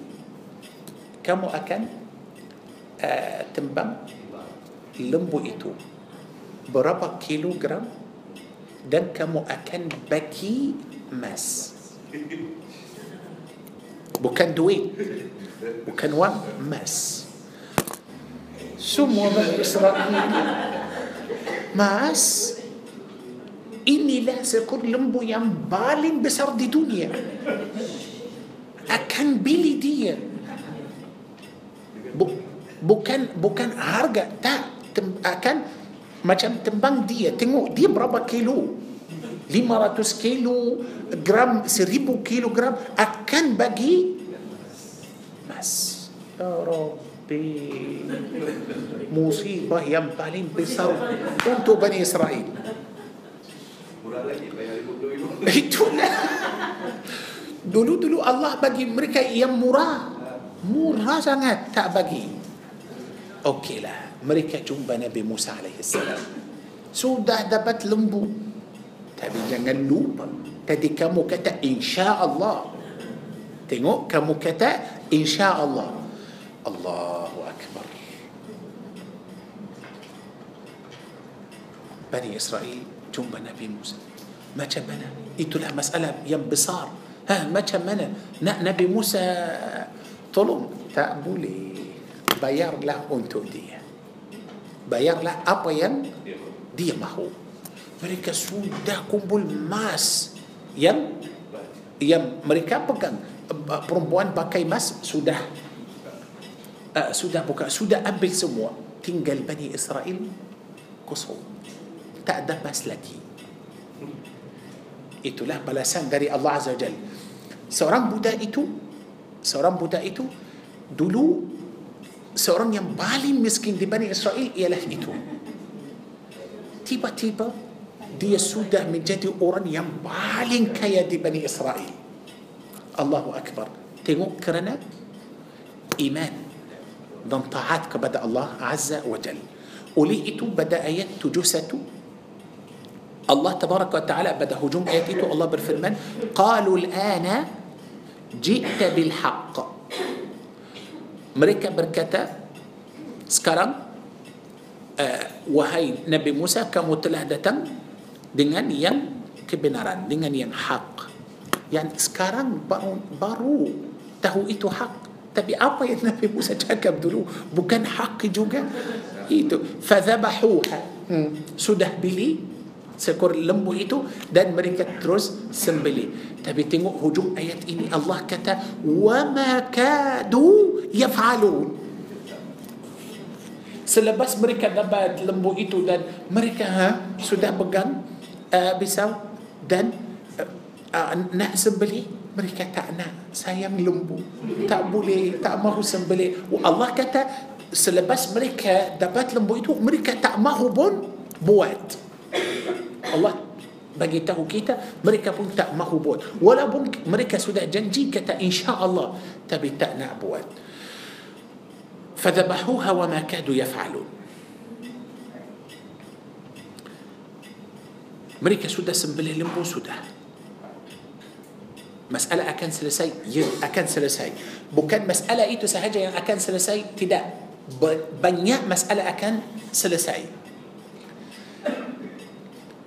[SPEAKER 1] kamu akan uh, tembang lembu itu berapa kilogram dan kamu akan bagi mas. bukan duit bukan wang mas. semua orang Israel mas. inilah seekor lembu yang paling besar di dunia akan beli dia bukan bukan harga tak tem, akan macam tembang dia tengok dia berapa kilo 500 kilo gram 1000 kilogram akan bagi mas ya Rabbi musibah yang paling besar untuk Bani Israel itulah dulu-dulu Allah bagi mereka yang murah murah sangat tak bagi lah. مريكا جنب نبي موسى عليه السلام سو ده لمبو بتلمبو تبي جنن لوب تدي كمو كتا إن شاء الله تنو كمو كتا إن شاء الله الله أكبر بني إسرائيل جنب نبي موسى ما جنبنا إيه مسألة ينبصار ها ما جنبنا نبي موسى طلب تأبولي بيار لا أنتو دي bayarlah apa yang dia mahu mereka sudah kumpul emas yang yang mereka pegang eh, perempuan pakai emas sudah uh, sudah buka sudah ambil semua tinggal Bani Israel kosong tak ada emas lagi itulah balasan dari Allah Azza wa Jal seorang budak itu seorang budak itu dulu seorang yang paling miskin di Bani Israel ialah itu. Tiba-tiba dia sudah menjadi orang yang paling kaya di Bani Israel. Allahu Akbar. Tengok kerana iman dan taat kepada Allah Azza wa Jal. Oleh itu pada ayat 71 الله تبارك وتعالى بدا هجوم آياته الله بالفرمان قالوا الآن جئت بالحق mereka berkata sekarang uh, wahai Nabi Musa kamu telah datang dengan yang kebenaran dengan yang hak yang sekarang baru, baru tahu itu hak tapi apa yang Nabi Musa cakap dulu bukan hak juga itu fadzabahuha hmm. sudah beli seekor lembu itu dan mereka terus sembelih. Tapi tengok hujung ayat ini Allah kata wa ma kadu yafalun. Selepas mereka dapat lembu itu dan mereka ha, sudah pegang uh, pisau dan uh, uh, nak sembelih mereka tak nak sayang lembu tak boleh tak mahu sembeli, oh, Allah kata selepas mereka dapat lembu itu mereka tak mahu pun buat. Allah bagi tahu kita mereka pun tak mahu buat walaupun mereka sudah janji kata insyaallah tapi tak nak buat فذبحوها وما كادوا يفعلون mereka sudah sembelih lembu sudah masalah akan selesai ya akan selesai bukan masalah itu sahaja yang akan selesai tidak banyak masalah akan selesai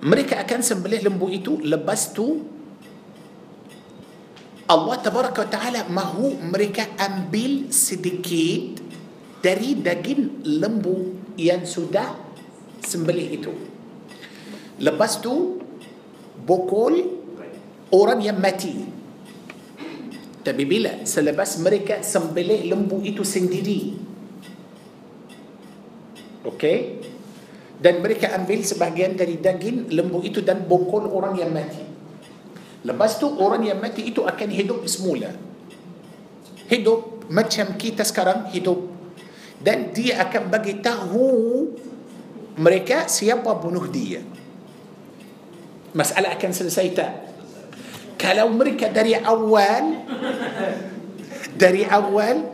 [SPEAKER 1] mereka akan sembelih lembu itu lepas tu Allah tabaraka wa taala mahu mereka ambil sedikit dari daging lembu yang sudah sembelih itu lepas tu bokol orang yang mati tapi bila selepas mereka sembelih lembu itu sendiri okey dan mereka ambil sebahagian dari daging lembu itu dan bokol orang yang mati lepas tu orang yang mati itu akan hidup semula hidup macam kita sekarang hidup dan dia akan bagi tahu mereka siapa bunuh dia masalah akan selesai tak kalau mereka dari awal dari awal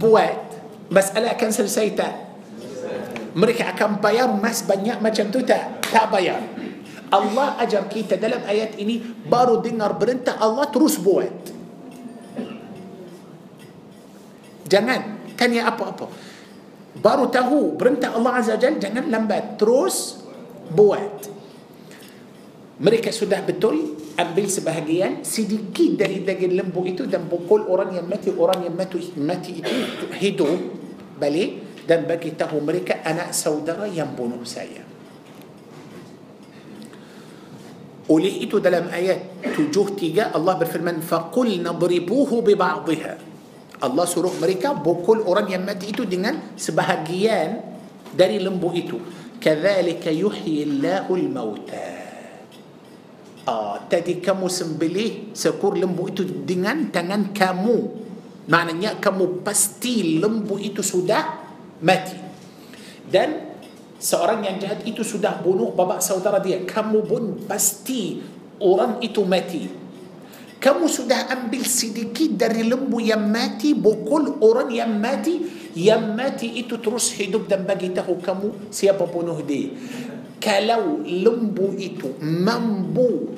[SPEAKER 1] buat masalah akan selesai tak mereka akan bayar mas banyak macam tu tak? Tak bayar. Allah ajar kita dalam ayat ini baru dengar perintah Allah terus buat. Jangan tanya apa-apa. Baru tahu perintah Allah Azza Jal jangan lambat. Terus buat. Mereka sudah betul ambil sebahagian sedikit dari daging lembu itu dan pukul orang yang mati orang yang mati mati itu hidup balik dan bagi tahu mereka anak saudara yang bunuh saya. Oleh itu dalam ayat 73 Allah berfirman faqul nadribuhu bi ba'dihha. Allah suruh mereka pukul orang yang mati itu dengan sebahagian dari lembu itu. Kadzalika yuhyi al mauta. Ah, tadi kamu sembelih sekur lembu itu dengan tangan kamu. Maknanya kamu pasti lembu itu sudah mati dan seorang yang jahat itu sudah bunuh bapa saudara dia kamu pun pasti orang itu mati kamu sudah ambil sedikit dari lembu yang mati bukul orang yang mati yang mati itu terus hidup dan bagi tahu kamu siapa bunuh dia kalau lembu itu mampu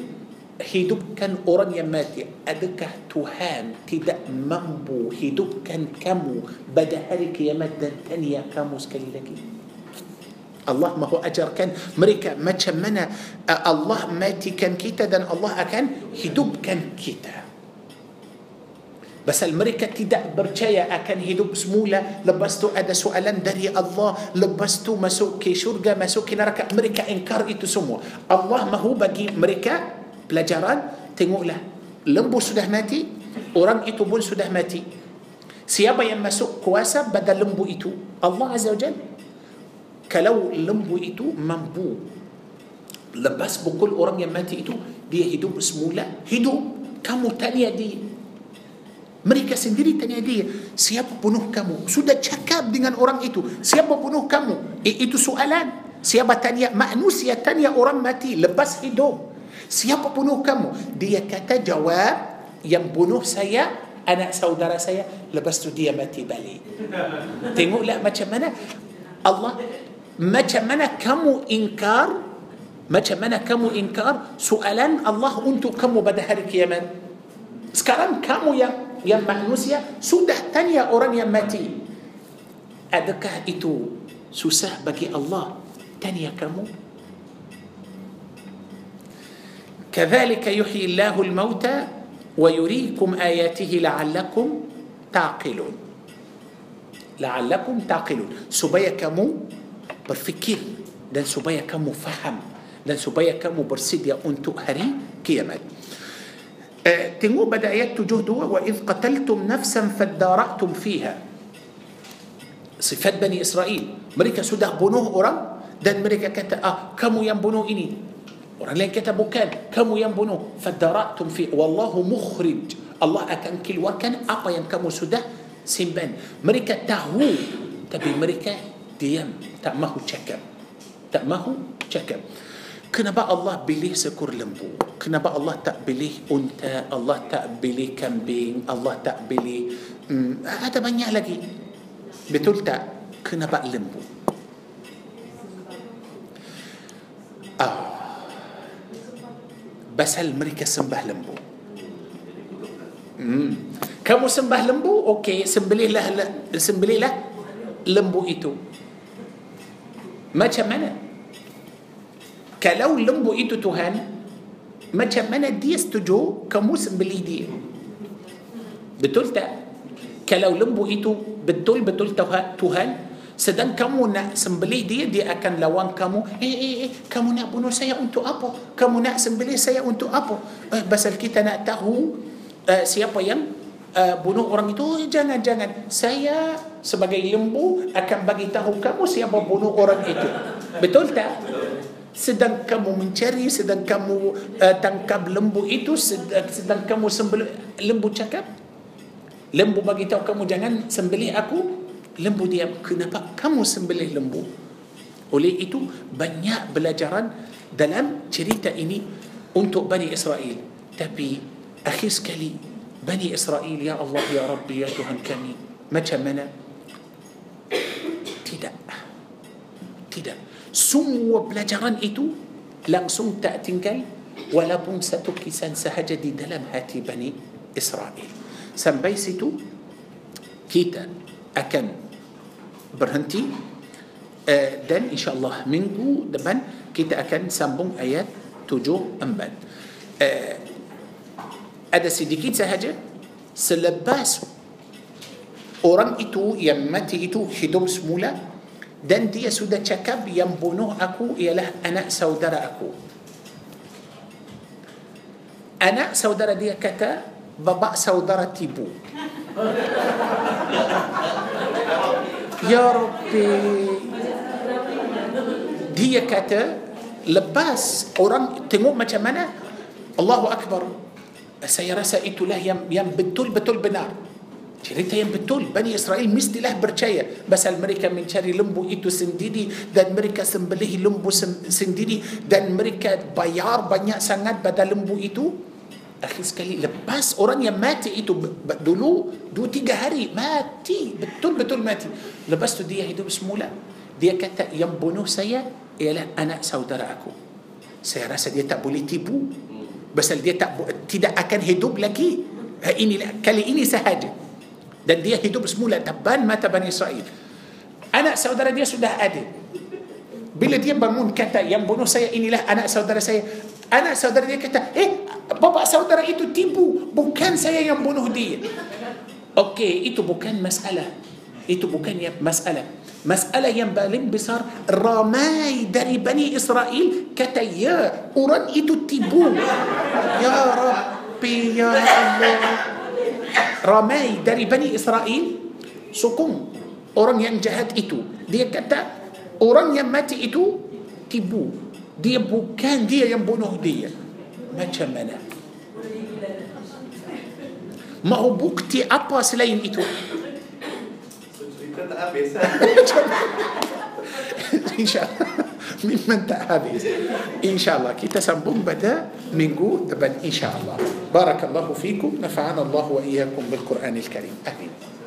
[SPEAKER 1] hidupkan orang yang mati adakah Tuhan tidak mampu hidupkan kamu pada hari kiamat dan tanya kamu sekali lagi Allah mahu ajarkan mereka macam mana uh, Allah matikan kita dan Allah akan hidupkan kita Basal mereka tidak percaya akan hidup semula Lepas tu ada soalan dari Allah Lepas tu masuk ke syurga, masuk ke neraka Mereka ingkar itu semua Allah mahu bagi mereka pelajaran tengoklah lembu sudah mati orang itu pun sudah mati siapa yang masuk kuasa pada lembu itu Allah azza wajal kalau lembu itu mampu lepas pukul orang yang mati itu dia hidup semula hidup kamu tanya dia mereka sendiri tanya dia siapa bunuh kamu sudah cakap dengan orang itu siapa bunuh kamu eh, itu soalan siapa tanya manusia tanya orang mati lepas hidup Siapa bunuh kamu? Dia kata jawab yang bunuh saya anak saudara saya lepas tu dia mati balik. Tengoklah macam mana Allah macam mana kamu ingkar macam mana kamu ingkar soalan Allah untuk kamu pada hari kiamat. Sekarang kamu yang yang manusia sudah tanya orang yang mati. Adakah itu susah bagi Allah tanya kamu? كذلك يحيي الله الموتى ويريكم آياته لعلكم تعقلون لعلكم تعقلون supaya kamu berfikir dan supaya kamu faham dan supaya kamu bersedia untuk hari kiamat tengok pada ayat 72 wa idh qataltum nafsan faddara'tum fiha sifat Bani Israel mereka sudah bunuh orang dan mereka kata ah kamu yang bunuh ini Orang lain kata bukan Kamu yang bunuh Fadara'tum fi Wallahu mukhrid Allah akan keluarkan apa yang kamu sudah simpan Mereka tahu Tapi mereka diam Tak mahu cakap Tak mahu cakap Kenapa Allah pilih sekur lembu? Kenapa Allah tak pilih unta? Allah tak pilih kambing? Allah tak pilih... Hmm, ada banyak lagi. Betul tak? Kenapa lembu? Ah, بس هل مريكا سنبه لمبو مم. كمو سنبه لمبو اوكي سنبليه له سنبليه له لمبو ايتو ما تشمنا كلو لمبو ايتو تهان ما تشمنا دي استجو كمو سنبليه دي بتلتا كلو لمبو ايتو بتل بتول تهان Sedang kamu nak sembelih dia, dia akan lawan kamu. Eh, eh, eh, kamu nak bunuh saya untuk apa? Kamu nak sembelih saya untuk apa? Eh, pasal kita nak tahu eh, siapa yang eh, bunuh orang itu. Eh, jangan, jangan. Saya sebagai lembu akan bagi tahu kamu siapa bunuh orang itu. Betul tak? Sedang kamu mencari, sedang kamu eh, tangkap lembu itu, sedang, eh, sedang kamu sembelih. Lembu cakap, lembu bagi tahu kamu jangan sembelih aku. lembu dia kenapa kamu sembelih lembu oleh itu banyak belajaran dalam cerita ini untuk Bani Israel tapi akhir sekali Bani Israel ya Allah ya Rabbi ya Tuhan kami macam mana tidak tidak semua pelajaran itu langsung tak tinggal walaupun satu kisah sahaja di dalam hati Bani Israel sampai situ kita akan berhenti eh, dan insyaAllah minggu depan kita akan sambung ayat tujuh empat eh, ada sedikit sahaja selepas orang itu yang mati itu hidup semula dan dia sudah cakap yang bunuh aku ialah anak saudara aku anak saudara dia kata bapa saudara tibu *laughs* يا ربي هي كاتا لباس قران تنو ما تمنى الله اكبر سيرسى ايتو له يم يم بتول بتول بنار شريتا يم بتول بني اسرائيل مستي له برشاية بس امريكا من شاري لمبو ايتو سنديدي دان امريكا سنبليه لمبو سنديدي دان امريكا بيار بنيا سنات بدا لمبو ايتو Akhir sekali lepas orang yang mati itu dulu dua tiga hari mati betul betul mati. Lepas tu dia hidup semula. Dia kata yang bunuh saya ialah anak saudara aku. Saya rasa dia tak boleh tipu. Sebab dia tak tidak akan hidup lagi. Eh, ini kali ini sahaja. Dan dia hidup semula taban mata Bani Israel. Anak saudara dia sudah ada. Bila dia bangun kata yang bunuh saya inilah anak saudara saya. anak saudara dia kata, eh bapak saudara itu tipu, bukan saya yang bunuh dia. Okey, itu bukan masalah. Itu bukan ya, masalah. Masalah yang paling besar ramai dari Bani Israel kata ya orang itu tipu. Ya Rabbi ya Allah. Ramai dari Bani Israel sokong orang yang jahat itu. Dia kata orang yang mati itu tipu. دي كان دي ينبونه دي ما تشملها ما هو بوكتي أبا سلين إتو إن شاء الله من من تأهبس إن شاء الله كي تسنبون بدا من قول إن شاء الله بارك الله فيكم نفعنا الله وإياكم بالقرآن الكريم أمين